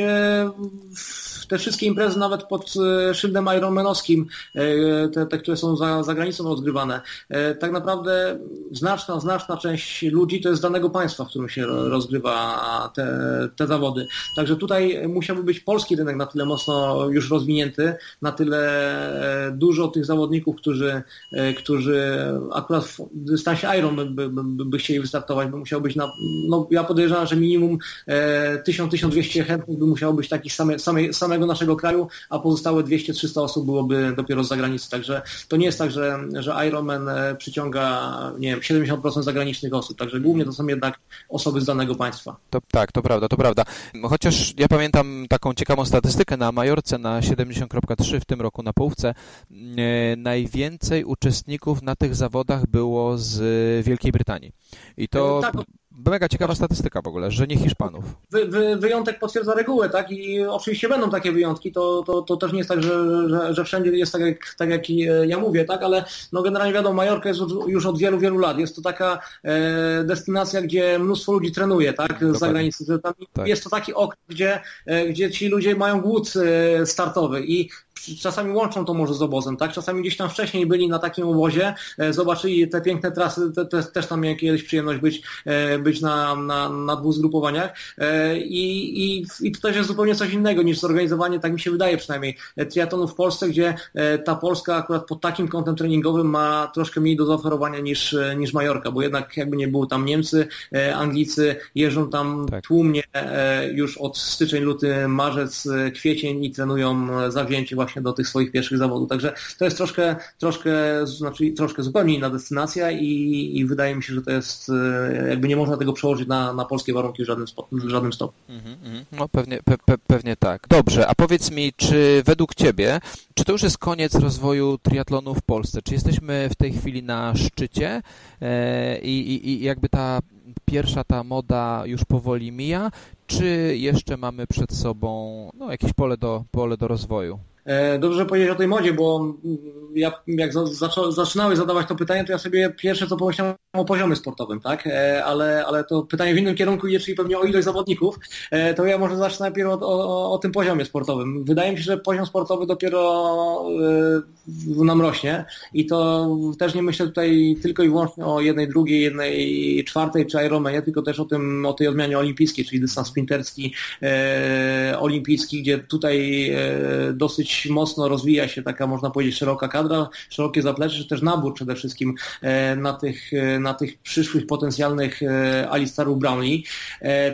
te wszystkie imprezy nawet pod e, szyldem Ironmanowskim, e, te, te które są za, za granicą rozgrywane, e, tak naprawdę znaczna, znaczna część ludzi to jest z danego państwa, w którym się rozgrywa te, te zawody. Także tutaj musiałby być polski rynek na tyle mocno już rozwinięty, na tyle dużo tych zawodników, którzy, którzy akurat w dystansie Iron by, by, by, by chcieli wystartować, by musiał być na, no ja podejrzewam, że minimum 1000-1200 chętnych by musiało być takich same, same, samego naszego kraju, a pozostałe 200-300 osób byłoby dopiero z zagranicy. Także to nie jest tak, że, że Ironman e, przyciąga nie wiem, 70% zagranicznych osób. Także głównie to są jednak osoby z danego państwa. To, tak, to prawda, to prawda. Chociaż ja pamiętam taką ciekawą statystykę na Majorce na 70.3 w tym roku na połówce. E, najwięcej uczestników na tych zawodach było z Wielkiej Brytanii. I to... Tak, mega ciekawa statystyka w ogóle, że nie Hiszpanów. Wy, wy, wyjątek potwierdza regułę, tak? I oczywiście będą takie wyjątki, to, to, to też nie jest tak, że, że, że wszędzie jest tak jak, tak, jak ja mówię, tak? Ale no generalnie wiadomo, Majorka jest już od wielu, wielu lat. Jest to taka e, destynacja, gdzie mnóstwo ludzi trenuje, tak? Z zagranicy. Tam tak. Jest to taki okres, gdzie, e, gdzie ci ludzie mają głód e, startowy i czasami łączą to może z obozem, tak? Czasami gdzieś tam wcześniej byli na takim obozie, e, zobaczyli te piękne trasy, te, te, też tam miałem kiedyś przyjemność być, e, być na, na, na dwóch zgrupowaniach e, i, i, i to też jest zupełnie coś innego niż zorganizowanie, tak mi się wydaje przynajmniej, triatlonu w Polsce, gdzie ta Polska akurat pod takim kątem treningowym ma troszkę mniej do zaoferowania niż, niż Majorka, bo jednak jakby nie było tam Niemcy, Anglicy jeżdżą tam tak. tłumnie już od styczeń, luty, marzec, kwiecień i trenują zawzięcie właśnie do tych swoich pierwszych zawodów. Także to jest troszkę, troszkę, znaczy troszkę zupełnie inna destynacja i, i wydaje mi się, że to jest, e, jakby nie można tego przełożyć na, na polskie warunki w żadnym, w żadnym stopniu. Mhm, mhm. No pewnie, pe, pe, pewnie tak. Dobrze, a powiedz mi, czy według Ciebie, czy to już jest koniec rozwoju triatlonu w Polsce? Czy jesteśmy w tej chwili na szczycie e, i, i, i jakby ta pierwsza ta moda już powoli mija, czy jeszcze mamy przed sobą no, jakieś pole do, pole do rozwoju? E, dobrze powiedzieć o tej modzie, bo ja jak zaczynałeś zadawać to pytanie, to ja sobie pierwsze co pomyślałem o poziomie sportowym, tak? E, ale, ale to pytanie w innym kierunku idzie, czyli pewnie o ilość zawodników, e, to ja może zacznę najpierw o, o, o tym poziomie sportowym. Wydaje mi się, że poziom sportowy dopiero nam rośnie i to też nie myślę tutaj tylko i wyłącznie o jednej, drugiej, jednej, czwartej czy Ironmanie, tylko też o tym, o tej odmianie olimpijskiej, czyli dystans sprinterski olimpijski, gdzie tutaj dosyć mocno rozwija się taka, można powiedzieć, szeroka kadra, szerokie zaplecze, czy też nabór przede wszystkim e, na tych, e, na tych przyszłych potencjalnych e, Alistarów Brownlee.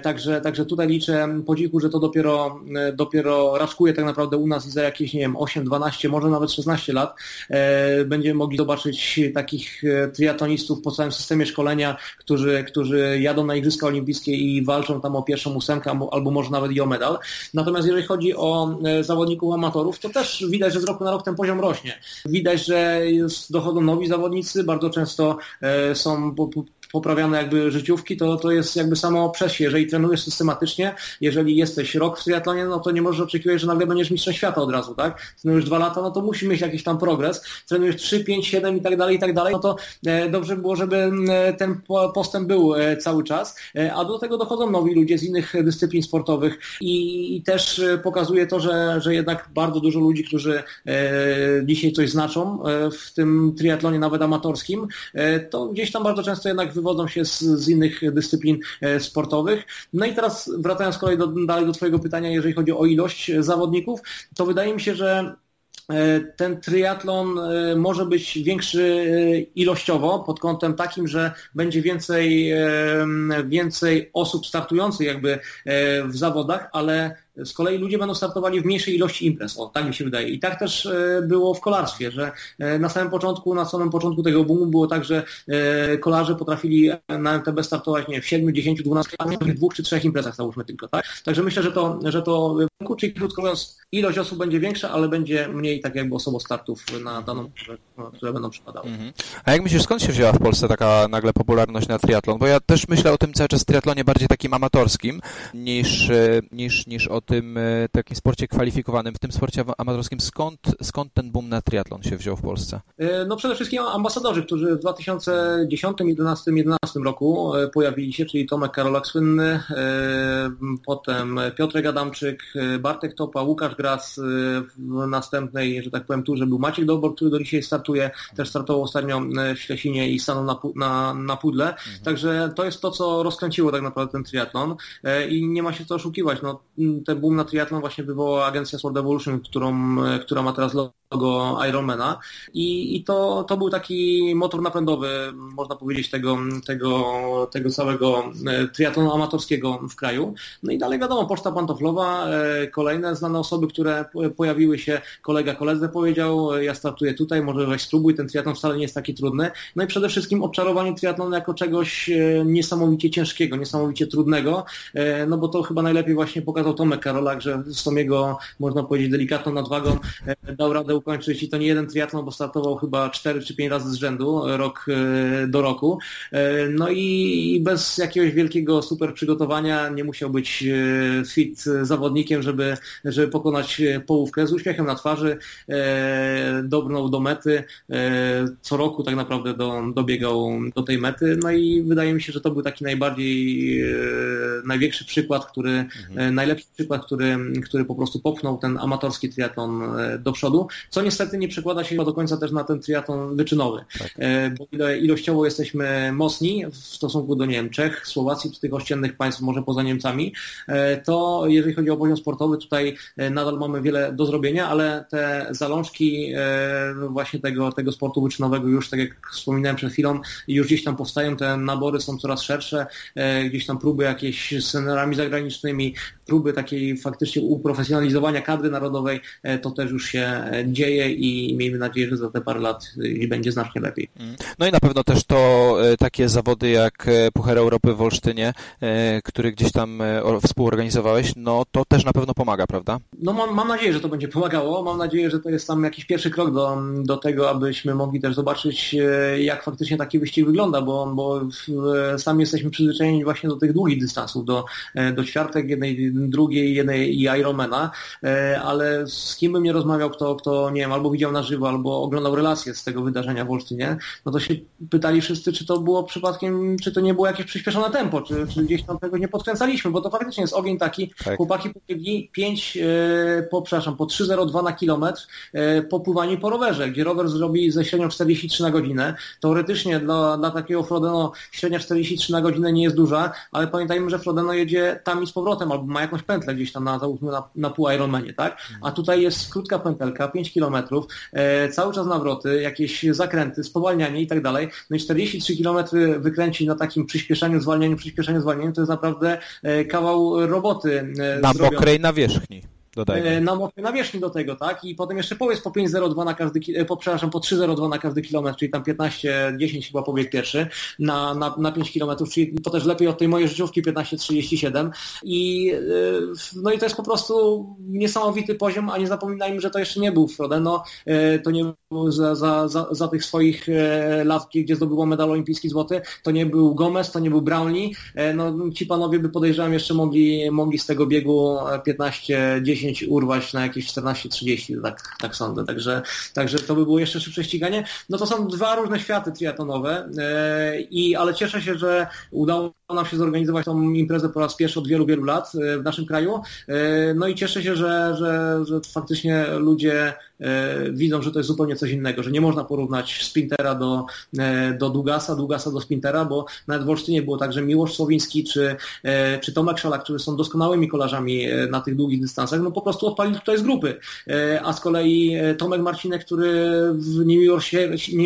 Także, także tutaj liczę po dziku, że to dopiero, dopiero raczkuje tak naprawdę u nas i za jakieś, nie wiem, 8, 12, może nawet 16 lat będziemy mogli zobaczyć takich triatonistów po całym systemie szkolenia, którzy, którzy jadą na Igrzyska Olimpijskie i walczą tam o pierwszą ósemkę albo może nawet i o medal. Natomiast jeżeli chodzi o zawodników amatorów, to też widać, że z roku na rok ten poziom rośnie. Widać, że dochodzą nowi zawodnicy, bardzo często e, są poprawiane jakby życiówki, to, to jest jakby samo przez się. Jeżeli trenujesz systematycznie, jeżeli jesteś rok w triatlonie, no to nie możesz oczekiwać, że nagle będziesz mistrzem świata od razu, tak? Trenujesz dwa lata, no to musi mieć jakiś tam progres. Trenujesz 3, 5, 7 i tak dalej, i tak dalej, no to dobrze było, żeby ten postęp był cały czas. A do tego dochodzą nowi ludzie z innych dyscyplin sportowych i, i też pokazuje to, że, że jednak bardzo dużo ludzi, którzy dzisiaj coś znaczą w tym triatlonie nawet amatorskim, to gdzieś tam bardzo często jednak wywodzą się z, z innych dyscyplin e, sportowych. No i teraz wracając kolej do, dalej do Twojego pytania, jeżeli chodzi o ilość zawodników, to wydaje mi się, że e, ten triatlon e, może być większy ilościowo pod kątem takim, że będzie więcej, więcej osób startujących jakby w zawodach, ale z kolei ludzie będą startowali w mniejszej ilości imprez. O, tak mi się wydaje. I tak też e, było w kolarstwie, że e, na samym początku, na samym początku tego boomu było tak, że e, kolarze potrafili na MTB startować nie, w 7, 10, 12, a w dwóch czy trzech imprezach załóżmy tylko. Tak? Także myślę, że to, że to czyli krótko mówiąc, ilość osób będzie większa, ale będzie mniej tak jakby startów na daną, które będą przypadały. Mhm. A jak myślisz, skąd się wzięła w Polsce taka nagle popularność na triatlon? Bo ja też myślę o tym cały czas triatlonie bardziej takim amatorskim niż, niż, niż o tym e, takim sporcie kwalifikowanym, w tym sporcie amatorskim, skąd, skąd ten boom na triatlon się wziął w Polsce? E, no przede wszystkim ambasadorzy, którzy w 2010, 11, 11 roku e, pojawili się, czyli Tomek Karolak słynny, potem Piotrek Adamczyk, Bartek Topa, Łukasz Gras w następnej, że tak powiem, turze był Maciek Dobor, który do dzisiaj startuje, też startował ostatnio w Ślesinie i stanął na, na, na pudle. Mhm. Także to jest to, co rozkręciło tak naprawdę ten triatlon i nie ma się co oszukiwać. No, ten boom na triatlon właśnie wywołała agencja Sport Evolution, którą, która ma teraz logo Ironmana i, i to, to był taki motor napędowy, można powiedzieć, tego, tego, tego całego e, triatlonu amatorskiego w kraju. No i dalej wiadomo, poczta pantoflowa, e, kolejne znane osoby, które pojawiły się, kolega koledze powiedział, ja startuję tutaj, może weź spróbuj, ten triatlon wcale nie jest taki trudny. No i przede wszystkim odczarowanie triatlonu jako czegoś e, niesamowicie ciężkiego, niesamowicie trudnego, no bo to chyba najlepiej właśnie pokazał Tomek Karolak, że z tą jego, można powiedzieć, delikatną nadwagą dał radę ukończyć i to nie jeden triatlon, bo startował chyba 4 czy 5 razy z rzędu, rok e, do roku. E, no i bez jakiegoś wielkiego super przygotowania nie musiał być e, fit zawodnikiem, żeby, żeby pokonać połówkę z uśmiechem na twarzy, dobrnął do mety, co roku tak naprawdę do, dobiegał do tej mety, no i wydaje mi się, że to był taki najbardziej największy przykład, który, mhm. najlepszy przykład, który, który po prostu popchnął ten amatorski triatlon do przodu, co niestety nie przekłada się do końca też na ten triatlon wyczynowy, tak. E, bo ile ilościowo jesteśmy mocni w stosunku do Niemczech, Słowacji, czy tych ościennych państw, może poza Niemcami, e, to jeżeli chodzi o poziom sportowy, tutaj e, nadal mamy wiele do zrobienia, ale te zalążki właśnie tego, tego sportu wyczynowego już, tak jak wspominałem przed chwilą, już gdzieś tam powstają, te nabory są coraz szersze, gdzieś tam próby jakieś z scenerami zagranicznymi, próby takiej faktycznie uprofesjonalizowania kadry narodowej, to też już się dzieje i miejmy nadzieję, że za te parę lat będzie znacznie lepiej. Mm. No i na pewno też to e, takie zawody jak e, Puchar Europy w Olsztynie, e, który gdzieś tam współorganizowałeś, no to też na pewno pomaga, prawda? No mam, mam nadzieję, że to będzie pomagało. Mam nadzieję, że to jest tam jakiś pierwszy krok do, do tego, abyśmy mogli też zobaczyć, jak faktycznie taki wyścig wygląda, bo, bo sami jesteśmy przyzwyczajeni właśnie do tych długich dystansów, do, do ćwiartek, jednej, drugiej, jednej i Ironmana, ale z kim bym nie rozmawiał, kto, kto nie wiem, albo widział na żywo, albo oglądał relacje z tego wydarzenia w Olsztynie, no to się pytali wszyscy, czy to było przypadkiem, czy to nie było jakieś przyspieszone tempo, czy, czy gdzieś tam tego nie podkręcaliśmy, bo to faktycznie jest ogień taki, tak. chłopaki pobiegli 5, e, po, przepraszam, po 3,02 na kilometr e, po pływaniu po rowerze, gdzie rower zrobi ze średnią 43 na godzinę. Teoretycznie dla, dla takiego Frodeno średnia 43 na godzinę nie jest duża, ale pamiętajmy, że Frodeno jedzie tam i z powrotem, albo ma jakąś pętlę gdzieś tam na, załóżmy na, na pół Ironmanie, tak? A tutaj jest krótka pętelka, 5 kilometrów, e, cały czas nawroty, jakieś zakręty, spowalnianie i tak dalej. No i 43 kilometry wykręcić na takim przyspieszeniu, zwalnianiu, przyspieszeniu, zwalnianiu, to jest naprawdę e, kawał roboty. E, na zrobiony. mokrej nawierzchni. Dodajmy. na mokrej nawierzchni do tego, tak? I potem jeszcze powiedz po 5.02 na każdy, po, przepraszam, po 3.02 na każdy kilometr, czyli tam 15-10 chyba pobieg pierwszy na, na, na 5 kilometrów, czyli to też lepiej od tej mojej życiówki 15.37 i no i to jest po prostu niesamowity poziom, a nie zapominajmy, że to jeszcze nie był Froden, no to nie był za, za, za, za tych swoich lat, gdzie zdobyło medal olimpijski złoty, to nie był Gomez, to nie był Brownlee, no ci panowie by podejrzewam jeszcze mogli, mogli z tego biegu 15-10 urwać na jakieś 14-30, tak, tak sądzę, także, także to by było jeszcze szybsze ściganie. No to są dwa różne światy triatonowe, i, ale cieszę się, że udało nam się zorganizować tą imprezę po raz pierwszy od wielu, wielu lat w naszym kraju. No i cieszę się, że, że, że faktycznie ludzie E, widzą, że to jest zupełnie coś innego, że nie można porównać sprintera do, e, do Dugasa, Dugasa do sprintera, bo nawet w Olsztynie było tak, że Miłosz Słowiński czy, e, czy Tomek Szala, którzy są doskonałymi kolarzami na tych długich dystansach, no po prostu odpalili tutaj z grupy. A z kolei Tomek Marcinek, który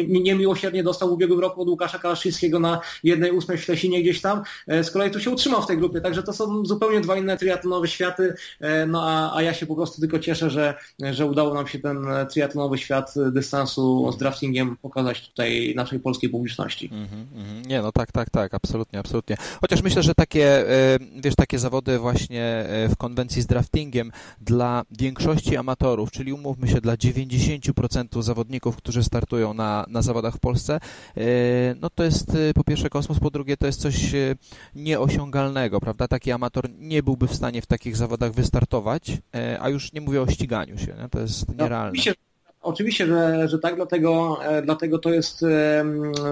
niemiłosiernie, dostał w ubiegłym roku od Łukasza Kalaszyńskiego na jednej ósmej w Ślesinie gdzieś tam, z kolei tu się utrzymał w tej grupie, także to są zupełnie dwa inne triatlonowe światy, no a, a ja się po prostu tylko cieszę, że, że udało nam się ten triatlonowy świat dystansu z draftingiem pokazać tutaj naszej polskiej publiczności. Mm -hmm, Nie, no tak, tak, tak, absolutnie, absolutnie. Chociaż myślę, że takie, e, wiesz, takie zawody właśnie e, w konwencji z draftingiem dla większości amatorów, czyli umówmy się, dla 90% zawodników, którzy startują na, na zawodach w Polsce, no to jest po pierwsze kosmos, po drugie to jest coś nieosiągalnego, prawda? Taki amator nie byłby w stanie w takich zawodach wystartować, a już nie mówię o ściganiu się, nie? to jest no, nierealne. Oczywiście, oczywiście że, że tak, dlatego, e, dlatego to, jest,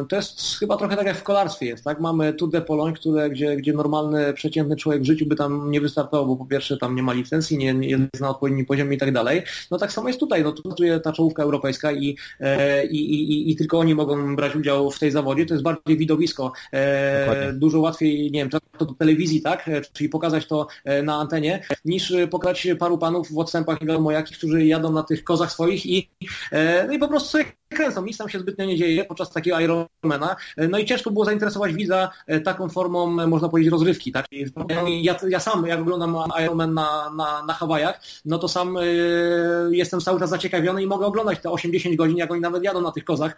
to jest chyba trochę tak jak w kolarstwie jest, tak? Mamy Tour de Pologne, które, gdzie, gdzie normalny, przeciętny człowiek w życiu by tam nie wystartował, bo po pierwsze tam nie ma licencji, nie, nie jest na odpowiednim poziomie i tak dalej. No tak samo jest tutaj, no tu pracuje ta czołówka europejska i, e, i, i, i tylko oni mogą brać udział w tej zawodzie, to jest bardziej widowisko. E, dużo łatwiej, nie wiem, to do telewizji, tak? Czyli pokazać to na antenie, niż pokazać paru panów w odstępach nie wiadomo jakich, którzy jadą na tych kozach swoich i no i po prostu sobie kręcą. Nic tam się zbytnio nie dzieje podczas takiego Ironmana. E, no i ciężko było zainteresować widza e, taką formą, można powiedzieć, rozrywki. Tak? Ja, ja sam, jak oglądam Ironman na, na, na Hawajach, no to sam jestem cały czas zaciekawiony i mogę oglądać te 8-10 godzin, jak oni nawet jadą na tych kozach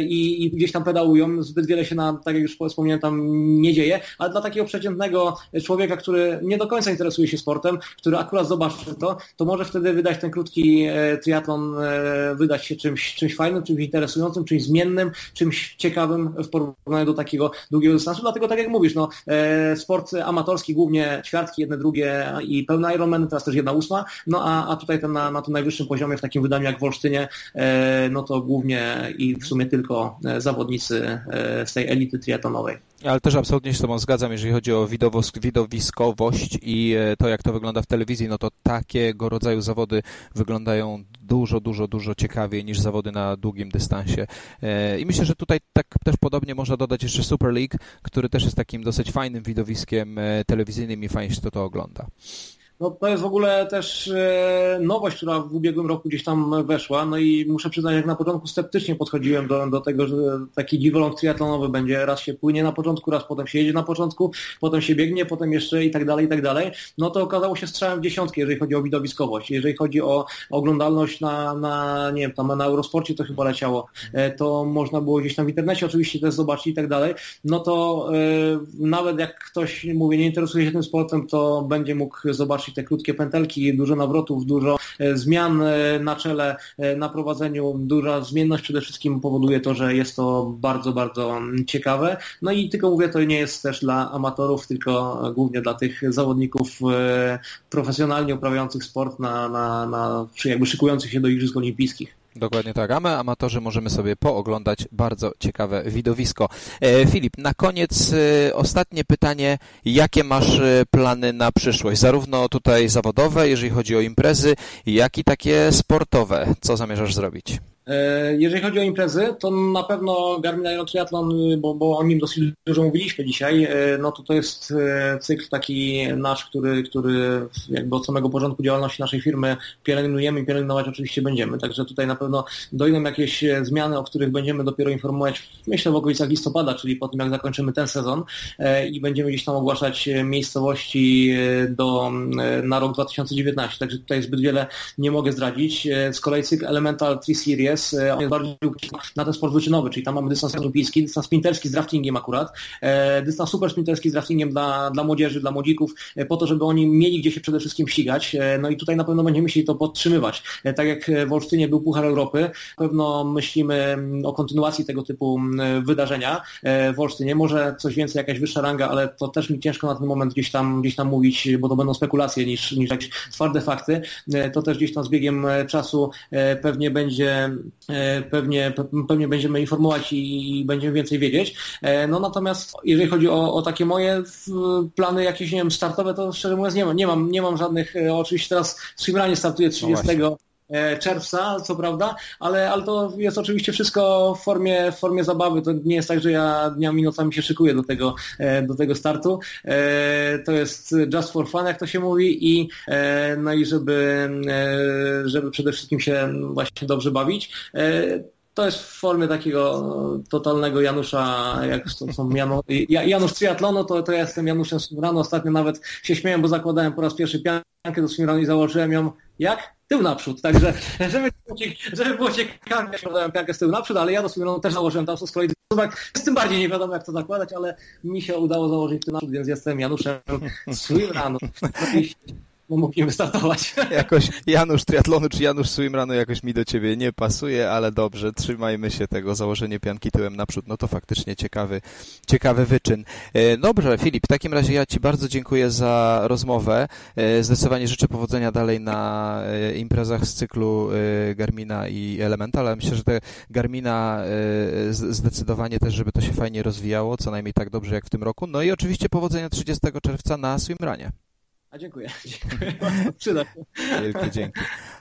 i, i gdzieś tam pedałują. Zbyt wiele się na, tak jak już wspomniałem, tam nie dzieje, ale dla takiego przeciętnego człowieka, który nie do końca interesuje się sportem, który akurat zobaczy to, to może wtedy wydać ten krótki triatlon wydać się czymś, czymś fajnym, czymś interesującym, czymś zmiennym, czymś ciekawym w porównaniu do takiego długiego dystansu. Dlatego tak jak mówisz, no, e, sport amatorski głównie ćwiartki, jedne, drugie i pełne Ironman, teraz też jedna ósma, no a, a tutaj ten na, na tym najwyższym poziomie w takim wydaniu jak w Olsztynie, e, no to głównie i w sumie tylko e, zawodnicy z tej elity triatlonowej. Ale też absolutnie się z Tobą zgadzam, jeżeli chodzi o widowiskowość i to, jak to wygląda w telewizji, no to takiego rodzaju zawody wyglądają dużo, dużo, dużo ciekawiej niż zawody na długim dystansie. E, I myślę, że tutaj tak też podobnie można dodać jeszcze Super League, który też jest takim dosyć fajnym widowiskiem e, telewizyjnym i fajnie się to, to ogląda. No, to jest w ogóle też e, nowość, która w ubiegłym roku gdzieś tam weszła. No i muszę przyznać, jak na początku sceptycznie podchodziłem do, do tego, że taki dziwoląg triatlonowy będzie. Raz się płynie na początku, raz potem się jedzie na początku, potem się biegnie, potem jeszcze i tak dalej, i tak dalej. No to okazało się strzałem w dziesiątkę, jeżeli chodzi o widowiskowość. Jeżeli chodzi o oglądalność na, na nie wiem, tam na Eurosporcie to chyba leciało, e, to można było gdzieś tam w internecie oczywiście też zobaczyć i tak dalej. No to e, nawet jak ktoś, mówię, nie interesuje się tym sportem, to będzie mógł zobaczyć te krótkie pętelki, dużo nawrotów, dużo e, zmian e, na czele, e, na prowadzeniu, duża zmienność przede wszystkim powoduje to, że jest to bardzo, bardzo ciekawe. No i tylko mówię, to nie jest też dla amatorów, tylko głównie dla tych zawodników profesjonalnie uprawiających sport na, na, na czy jakby szykujących się do Igrzysk Olimpijskich. Dokładnie tak, a my amatorzy możemy sobie pooglądać bardzo ciekawe widowisko. E, Filip, na koniec e, ostatnie pytanie, jakie masz e, plany na przyszłość? Zarówno tutaj zawodowe, jeżeli chodzi o imprezy, jak i takie sportowe. Co zamierzasz zrobić? E, jeżeli chodzi o imprezy, to na pewno Garmin Iron Triathlon, bo, bo o nim dosyć dużo mówiliśmy dzisiaj, e, no to to jest e, cykl taki nasz, który, który jakby od samego porządku działalności naszej firmy pielęgnujemy i pielęgnować oczywiście będziemy. Także tutaj na pewno dojdą jakieś zmiany, o których będziemy dopiero informować, myślę w okolicach listopada, czyli po tym jak zakończymy ten sezon i będziemy gdzieś tam ogłaszać miejscowości do, na rok 2019. Także tutaj zbyt wiele nie mogę zdradzić. Z kolei cykl Elemental 3 Series jest, e, on jest bardziej na ten sport wyczynowy, czyli tam mamy dystans olimpijski, dystans sprinterski z draftingiem akurat, e, dystans super sprinterski z draftingiem dla, dla młodzieży, dla młodzików, e, po to, żeby oni mieli gdzie się przede wszystkim ścigać. No i tutaj na pewno będziemy musieli to podtrzymywać. Tak jak w Olsztynie był Puchar Europy, na pewno myślimy mm, o kontynuacji tego typu mm, wydarzenia w Olsztynie. Może coś więcej, jakaś wyższa ranga, ale to też mi ciężko na ten moment gdzieś tam, gdzieś tam mówić, bo to będą spekulacje niż, niż jakieś twarde fakty. To też gdzieś tam z biegiem czasu pewnie będzie pewnie, pewnie będziemy informować i będziemy więcej wiedzieć. E, no natomiast jeżeli chodzi o, o takie moje plany jakieś, nie wiem, startowe, to szczerze mówiąc nie mam, nie mam, nie mam żadnych, e, oczywiście teraz Swimranie startuje 30 no czerwca, co prawda, ale, ale to jest oczywiście wszystko w formie, w formie zabawy. To nie jest tak, że ja dniami, nocami się szykuję do tego, do tego startu. To jest just for fun, jak to się mówi i no i żeby, żeby przede wszystkim się właśnie dobrze bawić to jest w formie takiego totalnego Janusza, jak to są Janu, Janusz Triatlonu, to, to ja jestem Januszem Rano. Ostatnio nawet się śmiałem, bo zakładałem po raz pierwszy piankę do Swimranu i założyłem ją jak? Tył naprzód. Także żeby, żeby było ciekawe, ja zakładałem piankę z tyłu naprzód, ale ja do Swimranu też założyłem tam z kolei z tym bardziej nie wiadomo jak to zakładać, ale mi się udało założyć tył naprzód, więc jestem Januszem Swimranu. no mogliśmy wystartować. Jakoś Janusz triatlonu czy Janusz swimrunu jakoś mi do ciebie nie pasuje, ale dobrze, trzymajmy się tego, założenie pianki tyłem naprzód, no to faktycznie ciekawy, ciekawy wyczyn. E, dobrze, Filip, w takim razie ja ci bardzo dziękuję za rozmowę. E, zdecydowanie życzę powodzenia dalej na e, imprezach z cyklu Garmina i Elemental, ale myślę, że te Garmina zdecydowanie też, żeby to się fajnie rozwijało, co najmniej tak dobrze jak w tym roku. No i oczywiście powodzenia 30 czerwca na swimranie. A dziękuję. dziękuję. Przyda się. Wielkie dzięki.